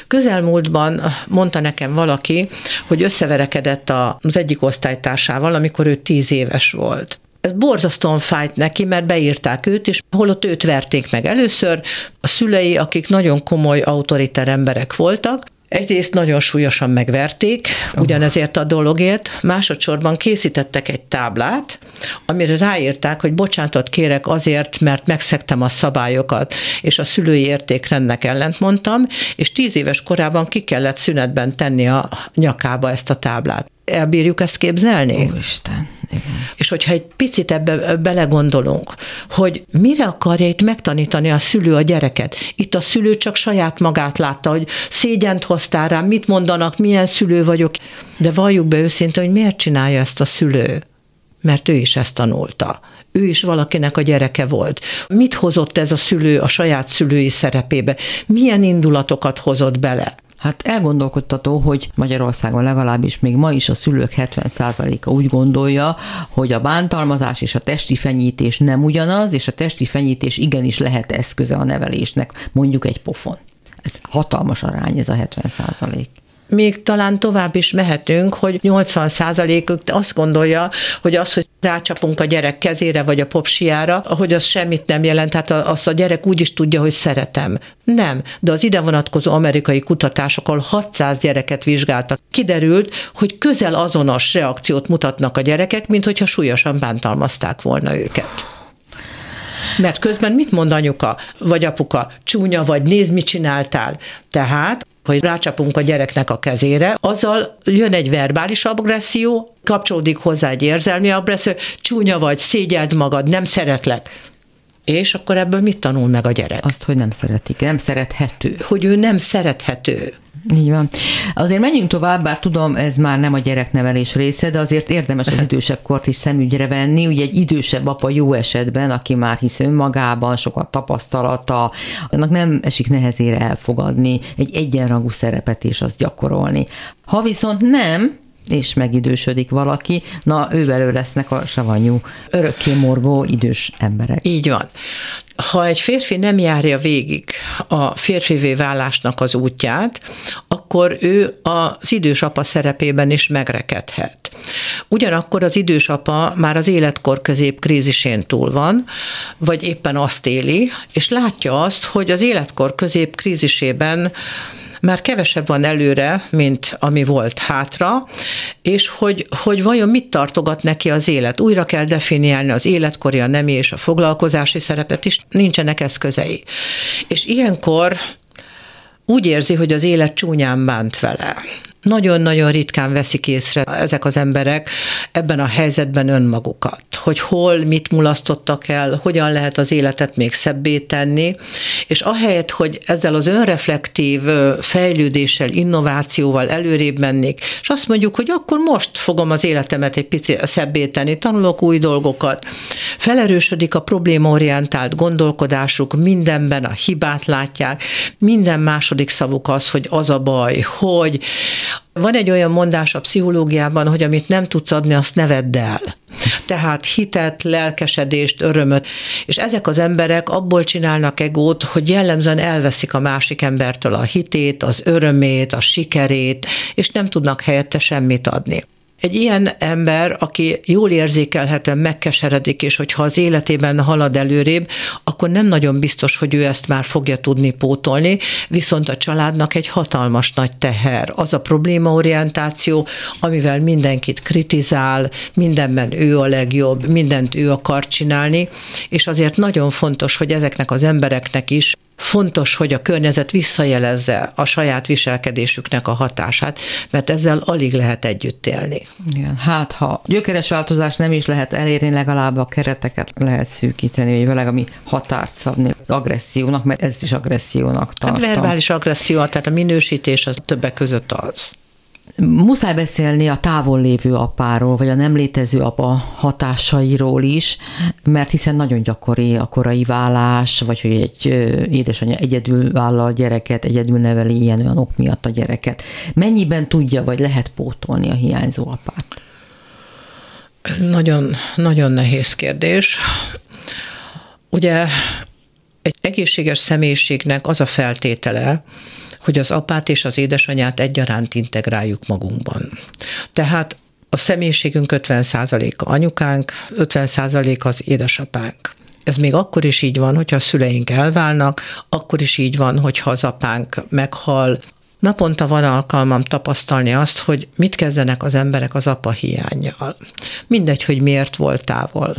közelmúltban mondta nekem valaki, hogy összeverekedett az egyik osztálytársával, amikor ő tíz éves volt. Ez borzasztóan fájt neki, mert beírták őt, és holott őt verték meg először. A szülei, akik nagyon komoly autoriter emberek voltak, Egyrészt nagyon súlyosan megverték, ugyanezért a dologért, másodszorban készítettek egy táblát, amire ráírták, hogy bocsánatot kérek azért, mert megszektem a szabályokat, és a szülői értékrendnek ellent mondtam, és tíz éves korában ki kellett szünetben tenni a nyakába ezt a táblát. Elbírjuk ezt képzelni? Úristen. Igen. Hogyha egy picit ebbe belegondolunk, hogy mire akarja itt megtanítani a szülő a gyereket. Itt a szülő csak saját magát látta, hogy szégyent hoztál rám, mit mondanak, milyen szülő vagyok. De valljuk be őszintén, hogy miért csinálja ezt a szülő? Mert ő is ezt tanulta ő is valakinek a gyereke volt. Mit hozott ez a szülő a saját szülői szerepébe? Milyen indulatokat hozott bele? Hát elgondolkodtató, hogy Magyarországon legalábbis még ma is a szülők 70%-a úgy gondolja, hogy a bántalmazás és a testi fenyítés nem ugyanaz, és a testi fenyítés igenis lehet eszköze a nevelésnek, mondjuk egy pofon. Ez hatalmas arány, ez a 70 százalék még talán tovább is mehetünk, hogy 80 százalékuk azt gondolja, hogy az, hogy rácsapunk a gyerek kezére vagy a popsiára, hogy az semmit nem jelent, tehát azt a gyerek úgy is tudja, hogy szeretem. Nem, de az ide vonatkozó amerikai kutatások, ahol 600 gyereket vizsgáltak, kiderült, hogy közel azonos reakciót mutatnak a gyerekek, mint hogyha súlyosan bántalmazták volna őket. Mert közben mit mond anyuka, vagy apuka? Csúnya vagy, nézd, mit csináltál. Tehát hogy rácsapunk a gyereknek a kezére, azzal jön egy verbális agresszió, kapcsolódik hozzá egy érzelmi agresszió, csúnya vagy, szégyeld magad, nem szeretlek. És akkor ebből mit tanul meg a gyerek? Azt, hogy nem szeretik, nem szerethető. Hogy ő nem szerethető. Így van. Azért menjünk tovább, bár tudom, ez már nem a gyereknevelés része, de azért érdemes az idősebb kort is szemügyre venni. Ugye egy idősebb apa jó esetben, aki már hisz önmagában, sokat tapasztalata, annak nem esik nehezére elfogadni egy egyenrangú szerepet és azt gyakorolni. Ha viszont nem, és megidősödik valaki, na ővelő lesznek a savanyú, örökké morgó idős emberek. Így van. Ha egy férfi nem járja végig a férfivé válásnak az útját, akkor ő az idős apa szerepében is megrekedhet. Ugyanakkor az idős apa már az életkor közép krízisén túl van, vagy éppen azt éli, és látja azt, hogy az életkor közép krízisében már kevesebb van előre, mint ami volt hátra, és hogy, hogy vajon mit tartogat neki az élet. Újra kell definiálni az életkori, a nemi és a foglalkozási szerepet is, nincsenek eszközei. És ilyenkor úgy érzi, hogy az élet csúnyán bánt vele. Nagyon-nagyon ritkán veszik észre ezek az emberek ebben a helyzetben önmagukat, hogy hol, mit mulasztottak el, hogyan lehet az életet még szebbé tenni, és ahelyett, hogy ezzel az önreflektív fejlődéssel, innovációval előrébb mennék, és azt mondjuk, hogy akkor most fogom az életemet egy picit szebbé tenni, tanulok új dolgokat, felerősödik a problémaorientált gondolkodásuk, mindenben a hibát látják, minden második szavuk az, hogy az a baj, hogy van egy olyan mondás a pszichológiában, hogy amit nem tudsz adni, azt ne vedd el. Tehát hitet, lelkesedést, örömöt. És ezek az emberek abból csinálnak egót, hogy jellemzően elveszik a másik embertől a hitét, az örömét, a sikerét, és nem tudnak helyette semmit adni. Egy ilyen ember, aki jól érzékelhetően megkeseredik, és hogyha az életében halad előrébb, akkor nem nagyon biztos, hogy ő ezt már fogja tudni pótolni, viszont a családnak egy hatalmas nagy teher. Az a problémaorientáció, amivel mindenkit kritizál, mindenben ő a legjobb, mindent ő akar csinálni, és azért nagyon fontos, hogy ezeknek az embereknek is Fontos, hogy a környezet visszajelezze a saját viselkedésüknek a hatását, mert ezzel alig lehet együtt élni. Igen, hát ha gyökeres változás nem is lehet elérni, legalább a kereteket lehet szűkíteni, vagy vele, ami határt szabni agressziónak, mert ez is agressziónak tartom. Hát verbális agresszió, tehát a minősítés az többek között az. Muszáj beszélni a távol lévő apáról, vagy a nem létező apa hatásairól is, mert hiszen nagyon gyakori a korai vállás, vagy hogy egy édesanyja egyedül vállal gyereket, egyedül neveli ilyen olyan ok miatt a gyereket. Mennyiben tudja, vagy lehet pótolni a hiányzó apát? Ez nagyon, nagyon nehéz kérdés. Ugye egy egészséges személyiségnek az a feltétele, hogy az apát és az édesanyát egyaránt integráljuk magunkban. Tehát a személyiségünk 50%-a anyukánk, 50% az édesapánk. Ez még akkor is így van, hogyha a szüleink elválnak, akkor is így van, hogyha az apánk meghal, Naponta van alkalmam tapasztalni azt, hogy mit kezdenek az emberek az apa hiányjal. Mindegy, hogy miért volt távol.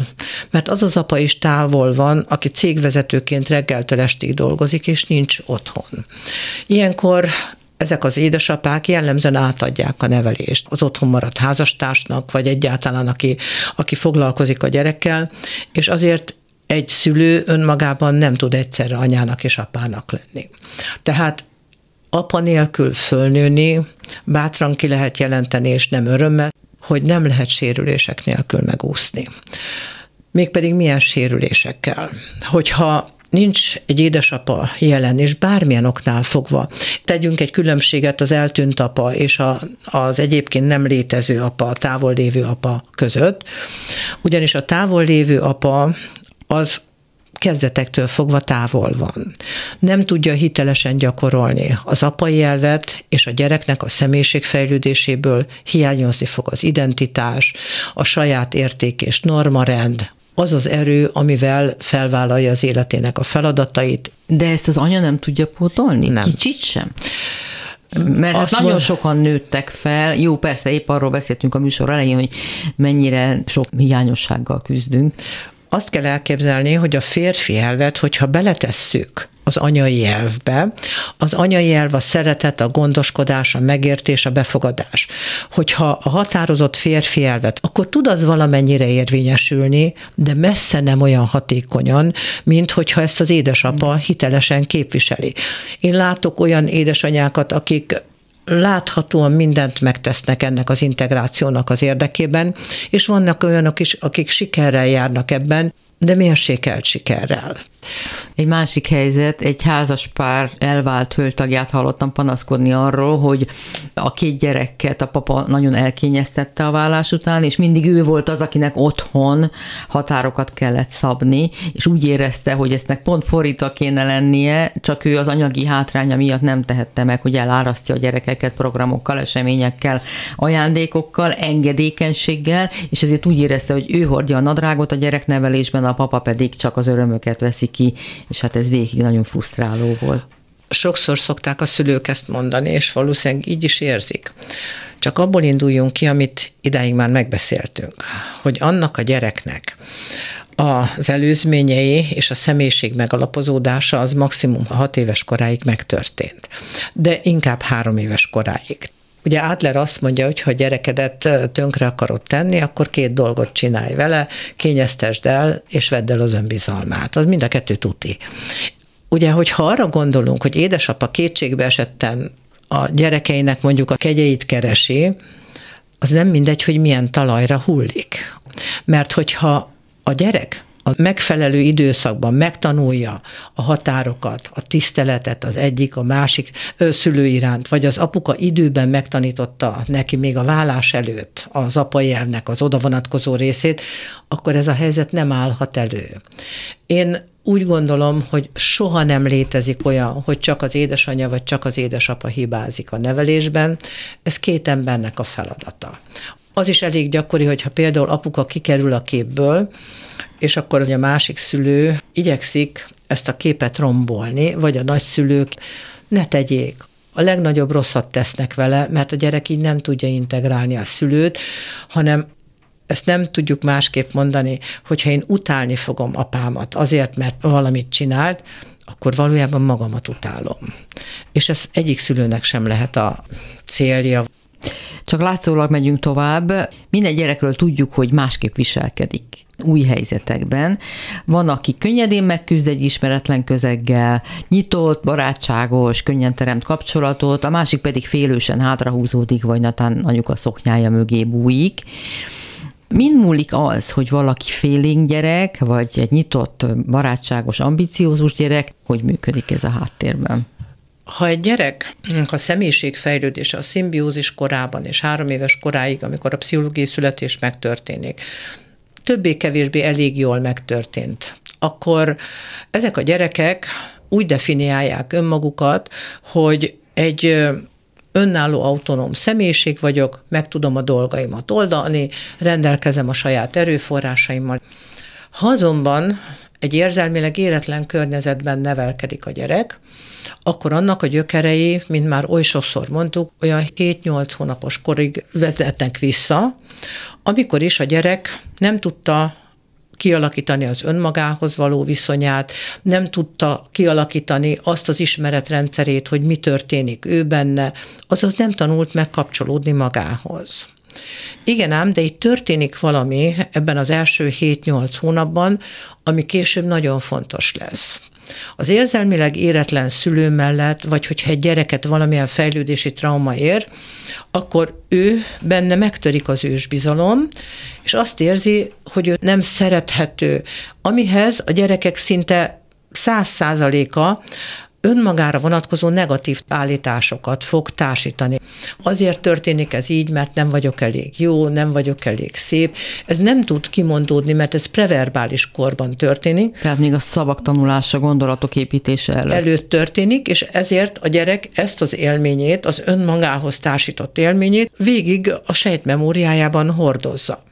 Mert az az apa is távol van, aki cégvezetőként reggeltől estig dolgozik, és nincs otthon. Ilyenkor ezek az édesapák jellemzően átadják a nevelést az otthon maradt házastársnak, vagy egyáltalán aki, aki foglalkozik a gyerekkel, és azért egy szülő önmagában nem tud egyszerre anyának és apának lenni. Tehát apa nélkül fölnőni, bátran ki lehet jelenteni, és nem örömmel, hogy nem lehet sérülések nélkül megúszni. Mégpedig milyen sérülésekkel? Hogyha nincs egy édesapa jelen, és bármilyen oknál fogva tegyünk egy különbséget az eltűnt apa és a, az egyébként nem létező apa, a távol lévő apa között, ugyanis a távol lévő apa az kezdetektől fogva távol van. Nem tudja hitelesen gyakorolni az apai elvet, és a gyereknek a személyiségfejlődéséből hiányozni fog az identitás, a saját érték és normarend, az az erő, amivel felvállalja az életének a feladatait. De ezt az anya nem tudja pótolni? Nem. Kicsit sem? Mert hát nagyon mond... sokan nőttek fel, jó, persze épp arról beszéltünk a műsor elején, hogy mennyire sok hiányossággal küzdünk azt kell elképzelni, hogy a férfi elvet, hogyha beletesszük az anyai elvbe. Az anyai elv a szeretet, a gondoskodás, a megértés, a befogadás. Hogyha a határozott férfi elvet, akkor tud az valamennyire érvényesülni, de messze nem olyan hatékonyan, mint hogyha ezt az édesapa hitelesen képviseli. Én látok olyan édesanyákat, akik láthatóan mindent megtesznek ennek az integrációnak az érdekében, és vannak olyanok is, akik sikerrel járnak ebben, de mérsékelt sikerrel. Egy másik helyzet, egy házas pár elvált hölgytagját hallottam panaszkodni arról, hogy a két gyereket a papa nagyon elkényeztette a vállás után, és mindig ő volt az, akinek otthon határokat kellett szabni, és úgy érezte, hogy eztnek pont fordítva kéne lennie, csak ő az anyagi hátránya miatt nem tehette meg, hogy elárasztja a gyerekeket programokkal, eseményekkel, ajándékokkal, engedékenységgel, és ezért úgy érezte, hogy ő hordja a nadrágot a gyereknevelésben, a papa pedig csak az örömöket veszi ki, és hát ez végig nagyon frusztráló volt. Sokszor szokták a szülők ezt mondani, és valószínűleg így is érzik. Csak abból induljunk ki, amit idáig már megbeszéltünk, hogy annak a gyereknek az előzményei és a személyiség megalapozódása az maximum hat éves koráig megtörtént, de inkább három éves koráig. Ugye Adler azt mondja, hogy ha gyerekedet tönkre akarod tenni, akkor két dolgot csinálj vele, kényeztesd el, és vedd el az önbizalmát. Az mind a kettő tuti. Ugye, hogyha arra gondolunk, hogy édesapa kétségbe esetten a gyerekeinek mondjuk a kegyeit keresi, az nem mindegy, hogy milyen talajra hullik. Mert hogyha a gyerek a megfelelő időszakban megtanulja a határokat, a tiszteletet az egyik, a másik szülő iránt, vagy az apuka időben megtanította neki még a vállás előtt az apai elvnek az oda vonatkozó részét, akkor ez a helyzet nem állhat elő. Én úgy gondolom, hogy soha nem létezik olyan, hogy csak az édesanyja vagy csak az édesapa hibázik a nevelésben. Ez két embernek a feladata. Az is elég gyakori, hogyha például apuka kikerül a képből, és akkor a másik szülő igyekszik ezt a képet rombolni, vagy a nagyszülők ne tegyék. A legnagyobb rosszat tesznek vele, mert a gyerek így nem tudja integrálni a szülőt, hanem ezt nem tudjuk másképp mondani, hogyha én utálni fogom apámat azért, mert valamit csinált, akkor valójában magamat utálom. És ez egyik szülőnek sem lehet a célja. Csak látszólag megyünk tovább. Minden gyerekről tudjuk, hogy másképp viselkedik új helyzetekben. Van, aki könnyedén megküzd egy ismeretlen közeggel, nyitott, barátságos, könnyen teremt kapcsolatot, a másik pedig félősen hátrahúzódik, vagy natán anyuka szoknyája mögé bújik. Mind múlik az, hogy valaki félénk gyerek, vagy egy nyitott, barátságos, ambiciózus gyerek, hogy működik ez a háttérben? Ha egy gyerek a személyiségfejlődése a szimbiózis korában és három éves koráig, amikor a pszichológiai születés megtörténik, többé-kevésbé elég jól megtörtént, akkor ezek a gyerekek úgy definiálják önmagukat, hogy egy önálló autonóm személyiség vagyok, meg tudom a dolgaimat oldani, rendelkezem a saját erőforrásaimmal. Ha azonban egy érzelmileg éretlen környezetben nevelkedik a gyerek, akkor annak a gyökerei, mint már oly sokszor mondtuk, olyan 7-8 hónapos korig vezetnek vissza, amikor is a gyerek nem tudta kialakítani az önmagához való viszonyát, nem tudta kialakítani azt az ismeretrendszerét, hogy mi történik ő benne, azaz nem tanult megkapcsolódni magához. Igen ám, de itt történik valami ebben az első 7-8 hónapban, ami később nagyon fontos lesz. Az érzelmileg éretlen szülő mellett, vagy hogyha egy gyereket valamilyen fejlődési trauma ér, akkor ő benne megtörik az ősbizalom, és azt érzi, hogy ő nem szerethető, amihez a gyerekek szinte száz százaléka önmagára vonatkozó negatív állításokat fog társítani. Azért történik ez így, mert nem vagyok elég jó, nem vagyok elég szép. Ez nem tud kimondódni, mert ez preverbális korban történik. Tehát még a szavak tanulása, gondolatok építése előtt. Előtt történik, és ezért a gyerek ezt az élményét, az önmagához társított élményét végig a sejtmemóriájában hordozza.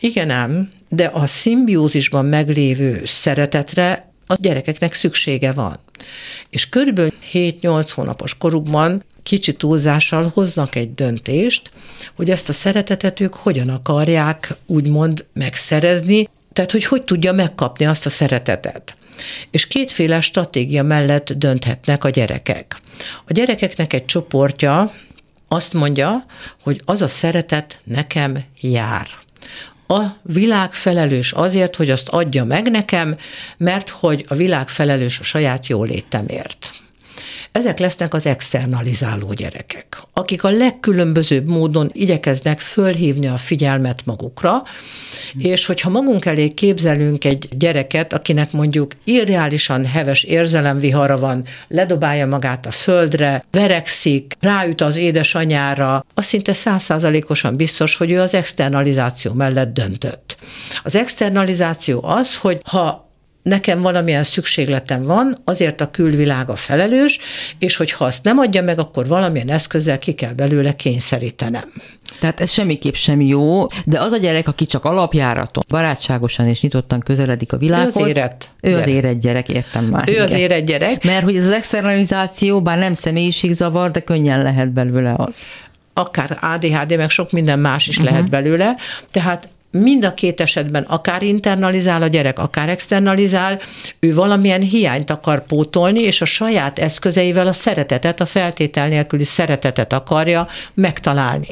Igen ám, de a szimbiózisban meglévő szeretetre a gyerekeknek szüksége van. És körülbelül 7-8 hónapos korukban kicsi túlzással hoznak egy döntést, hogy ezt a szeretetet ők hogyan akarják úgymond megszerezni, tehát hogy hogy tudja megkapni azt a szeretetet. És kétféle stratégia mellett dönthetnek a gyerekek. A gyerekeknek egy csoportja azt mondja, hogy az a szeretet nekem jár a világ felelős azért, hogy azt adja meg nekem, mert hogy a világ felelős a saját jólétemért. Ezek lesznek az externalizáló gyerekek, akik a legkülönbözőbb módon igyekeznek fölhívni a figyelmet magukra, és hogyha magunk elé képzelünk egy gyereket, akinek mondjuk irreálisan heves érzelemvihara van, ledobálja magát a földre, verekszik, ráüt az édesanyára, az szinte százszázalékosan biztos, hogy ő az externalizáció mellett döntött. Az externalizáció az, hogy ha nekem valamilyen szükségletem van, azért a külvilág a felelős, és hogyha azt nem adja meg, akkor valamilyen eszközzel ki kell belőle kényszerítenem. Tehát ez semmiképp sem jó, de az a gyerek, aki csak alapjáraton, barátságosan és nyitottan közeledik a világhoz. Ő az érett. Ő gyerek. az érett gyerek, értem már. Ő igen. az érett gyerek. Mert hogy ez az externalizáció, bár nem személyiségzavar, de könnyen lehet belőle az akár ADHD, meg sok minden más is uh-huh. lehet belőle. Tehát mind a két esetben akár internalizál a gyerek, akár externalizál, ő valamilyen hiányt akar pótolni, és a saját eszközeivel a szeretetet, a feltétel nélküli szeretetet akarja megtalálni.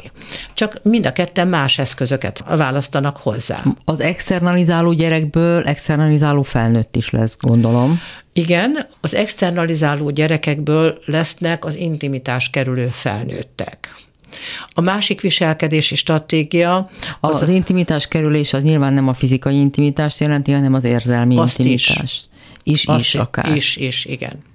Csak mind a ketten más eszközöket választanak hozzá. Az externalizáló gyerekből externalizáló felnőtt is lesz, gondolom. Igen, az externalizáló gyerekekből lesznek az intimitás kerülő felnőttek. A másik viselkedési stratégia... Az, az, az intimitás kerülés az nyilván nem a fizikai intimitást jelenti, hanem az érzelmi azt intimitást. Is, is, azt is akár. Is, is, igen.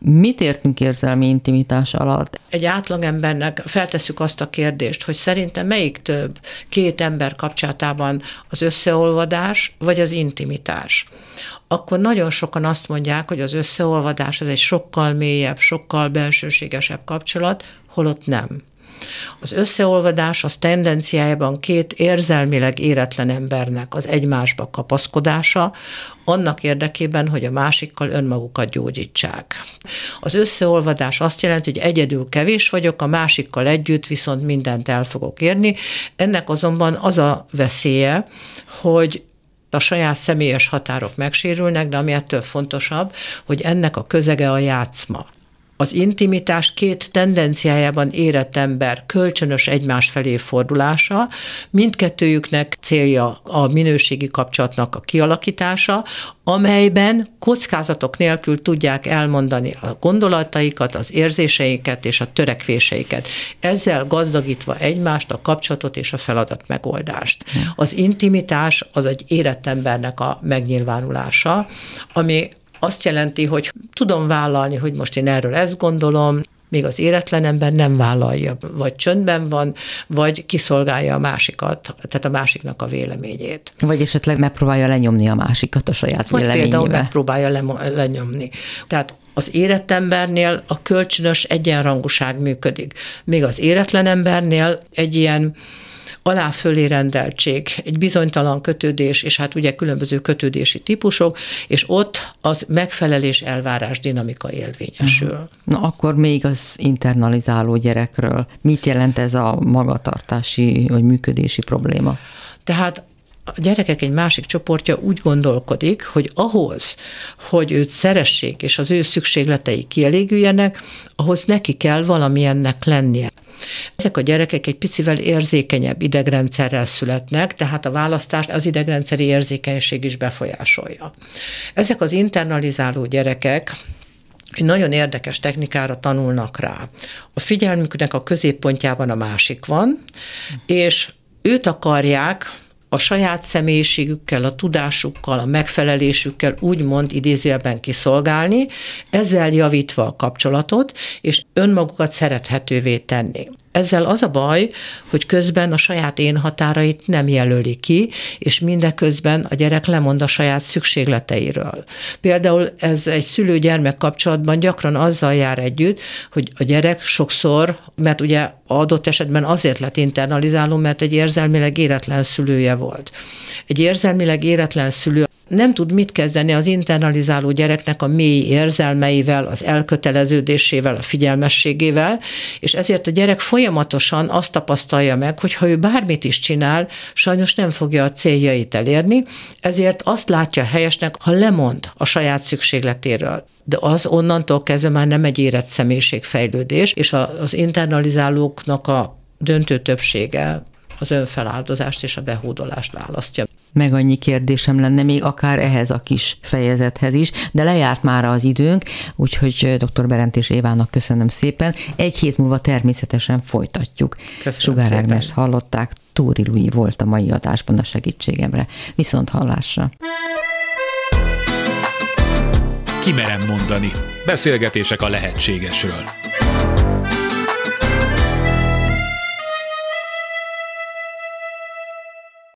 Mit értünk érzelmi intimitás alatt? Egy átlagembernek feltesszük azt a kérdést, hogy szerintem melyik több két ember kapcsolatában az összeolvadás vagy az intimitás. Akkor nagyon sokan azt mondják, hogy az összeolvadás az egy sokkal mélyebb, sokkal belsőségesebb kapcsolat, holott nem. Az összeolvadás az tendenciájában két érzelmileg éretlen embernek az egymásba kapaszkodása, annak érdekében, hogy a másikkal önmagukat gyógyítsák. Az összeolvadás azt jelenti, hogy egyedül kevés vagyok, a másikkal együtt viszont mindent el fogok érni. Ennek azonban az a veszélye, hogy a saját személyes határok megsérülnek, de ami ettől fontosabb, hogy ennek a közege a játszma az intimitás két tendenciájában érett ember kölcsönös egymás felé fordulása, mindkettőjüknek célja a minőségi kapcsolatnak a kialakítása, amelyben kockázatok nélkül tudják elmondani a gondolataikat, az érzéseiket és a törekvéseiket. Ezzel gazdagítva egymást, a kapcsolatot és a feladat megoldást. Az intimitás az egy érett embernek a megnyilvánulása, ami azt jelenti, hogy tudom vállalni, hogy most én erről ezt gondolom, még az éretlen ember nem vállalja, vagy csöndben van, vagy kiszolgálja a másikat, tehát a másiknak a véleményét. Vagy esetleg megpróbálja lenyomni a másikat a saját vagy véleményével. például megpróbálja le- lenyomni. Tehát az érett embernél a kölcsönös egyenrangúság működik. Még az éretlen embernél egy ilyen aláfölé rendeltség, egy bizonytalan kötődés, és hát ugye különböző kötődési típusok, és ott az megfelelés elvárás dinamika érvényesül. Uh-huh. Na akkor még az internalizáló gyerekről. Mit jelent ez a magatartási vagy működési probléma? Tehát a gyerekek egy másik csoportja úgy gondolkodik, hogy ahhoz, hogy őt szeressék, és az ő szükségletei kielégüljenek, ahhoz neki kell valamilyennek lennie. Ezek a gyerekek egy picivel érzékenyebb idegrendszerrel születnek, tehát a választást az idegrendszeri érzékenység is befolyásolja. Ezek az internalizáló gyerekek egy nagyon érdekes technikára tanulnak rá. A figyelmüknek a középpontjában a másik van, és őt akarják a saját személyiségükkel, a tudásukkal, a megfelelésükkel úgymond idézőjelben kiszolgálni, ezzel javítva a kapcsolatot, és önmagukat szerethetővé tenni. Ezzel az a baj, hogy közben a saját én határait nem jelöli ki, és mindeközben a gyerek lemond a saját szükségleteiről. Például ez egy szülő-gyermek kapcsolatban gyakran azzal jár együtt, hogy a gyerek sokszor, mert ugye adott esetben azért lett internalizáló, mert egy érzelmileg éretlen szülője volt. Egy érzelmileg éretlen szülő nem tud mit kezdeni az internalizáló gyereknek a mély érzelmeivel, az elköteleződésével, a figyelmességével, és ezért a gyerek folyamatosan azt tapasztalja meg, hogy ha ő bármit is csinál, sajnos nem fogja a céljait elérni, ezért azt látja helyesnek, ha lemond a saját szükségletéről. De az onnantól kezdve már nem egy érett személyiségfejlődés, és az internalizálóknak a döntő többsége az önfeláldozást és a behódolást választja. meg annyi kérdésem lenne még akár ehhez a kis fejezethez is, de lejárt már az időnk, úgyhogy dr. Berent és Évának köszönöm szépen. Egy hét múlva természetesen folytatjuk. Köszönöm Sugár Ágnes hallották, Túri Lui volt a mai adásban a segítségemre. Viszont hallásra. Kimerem mondani. Beszélgetések a lehetségesről.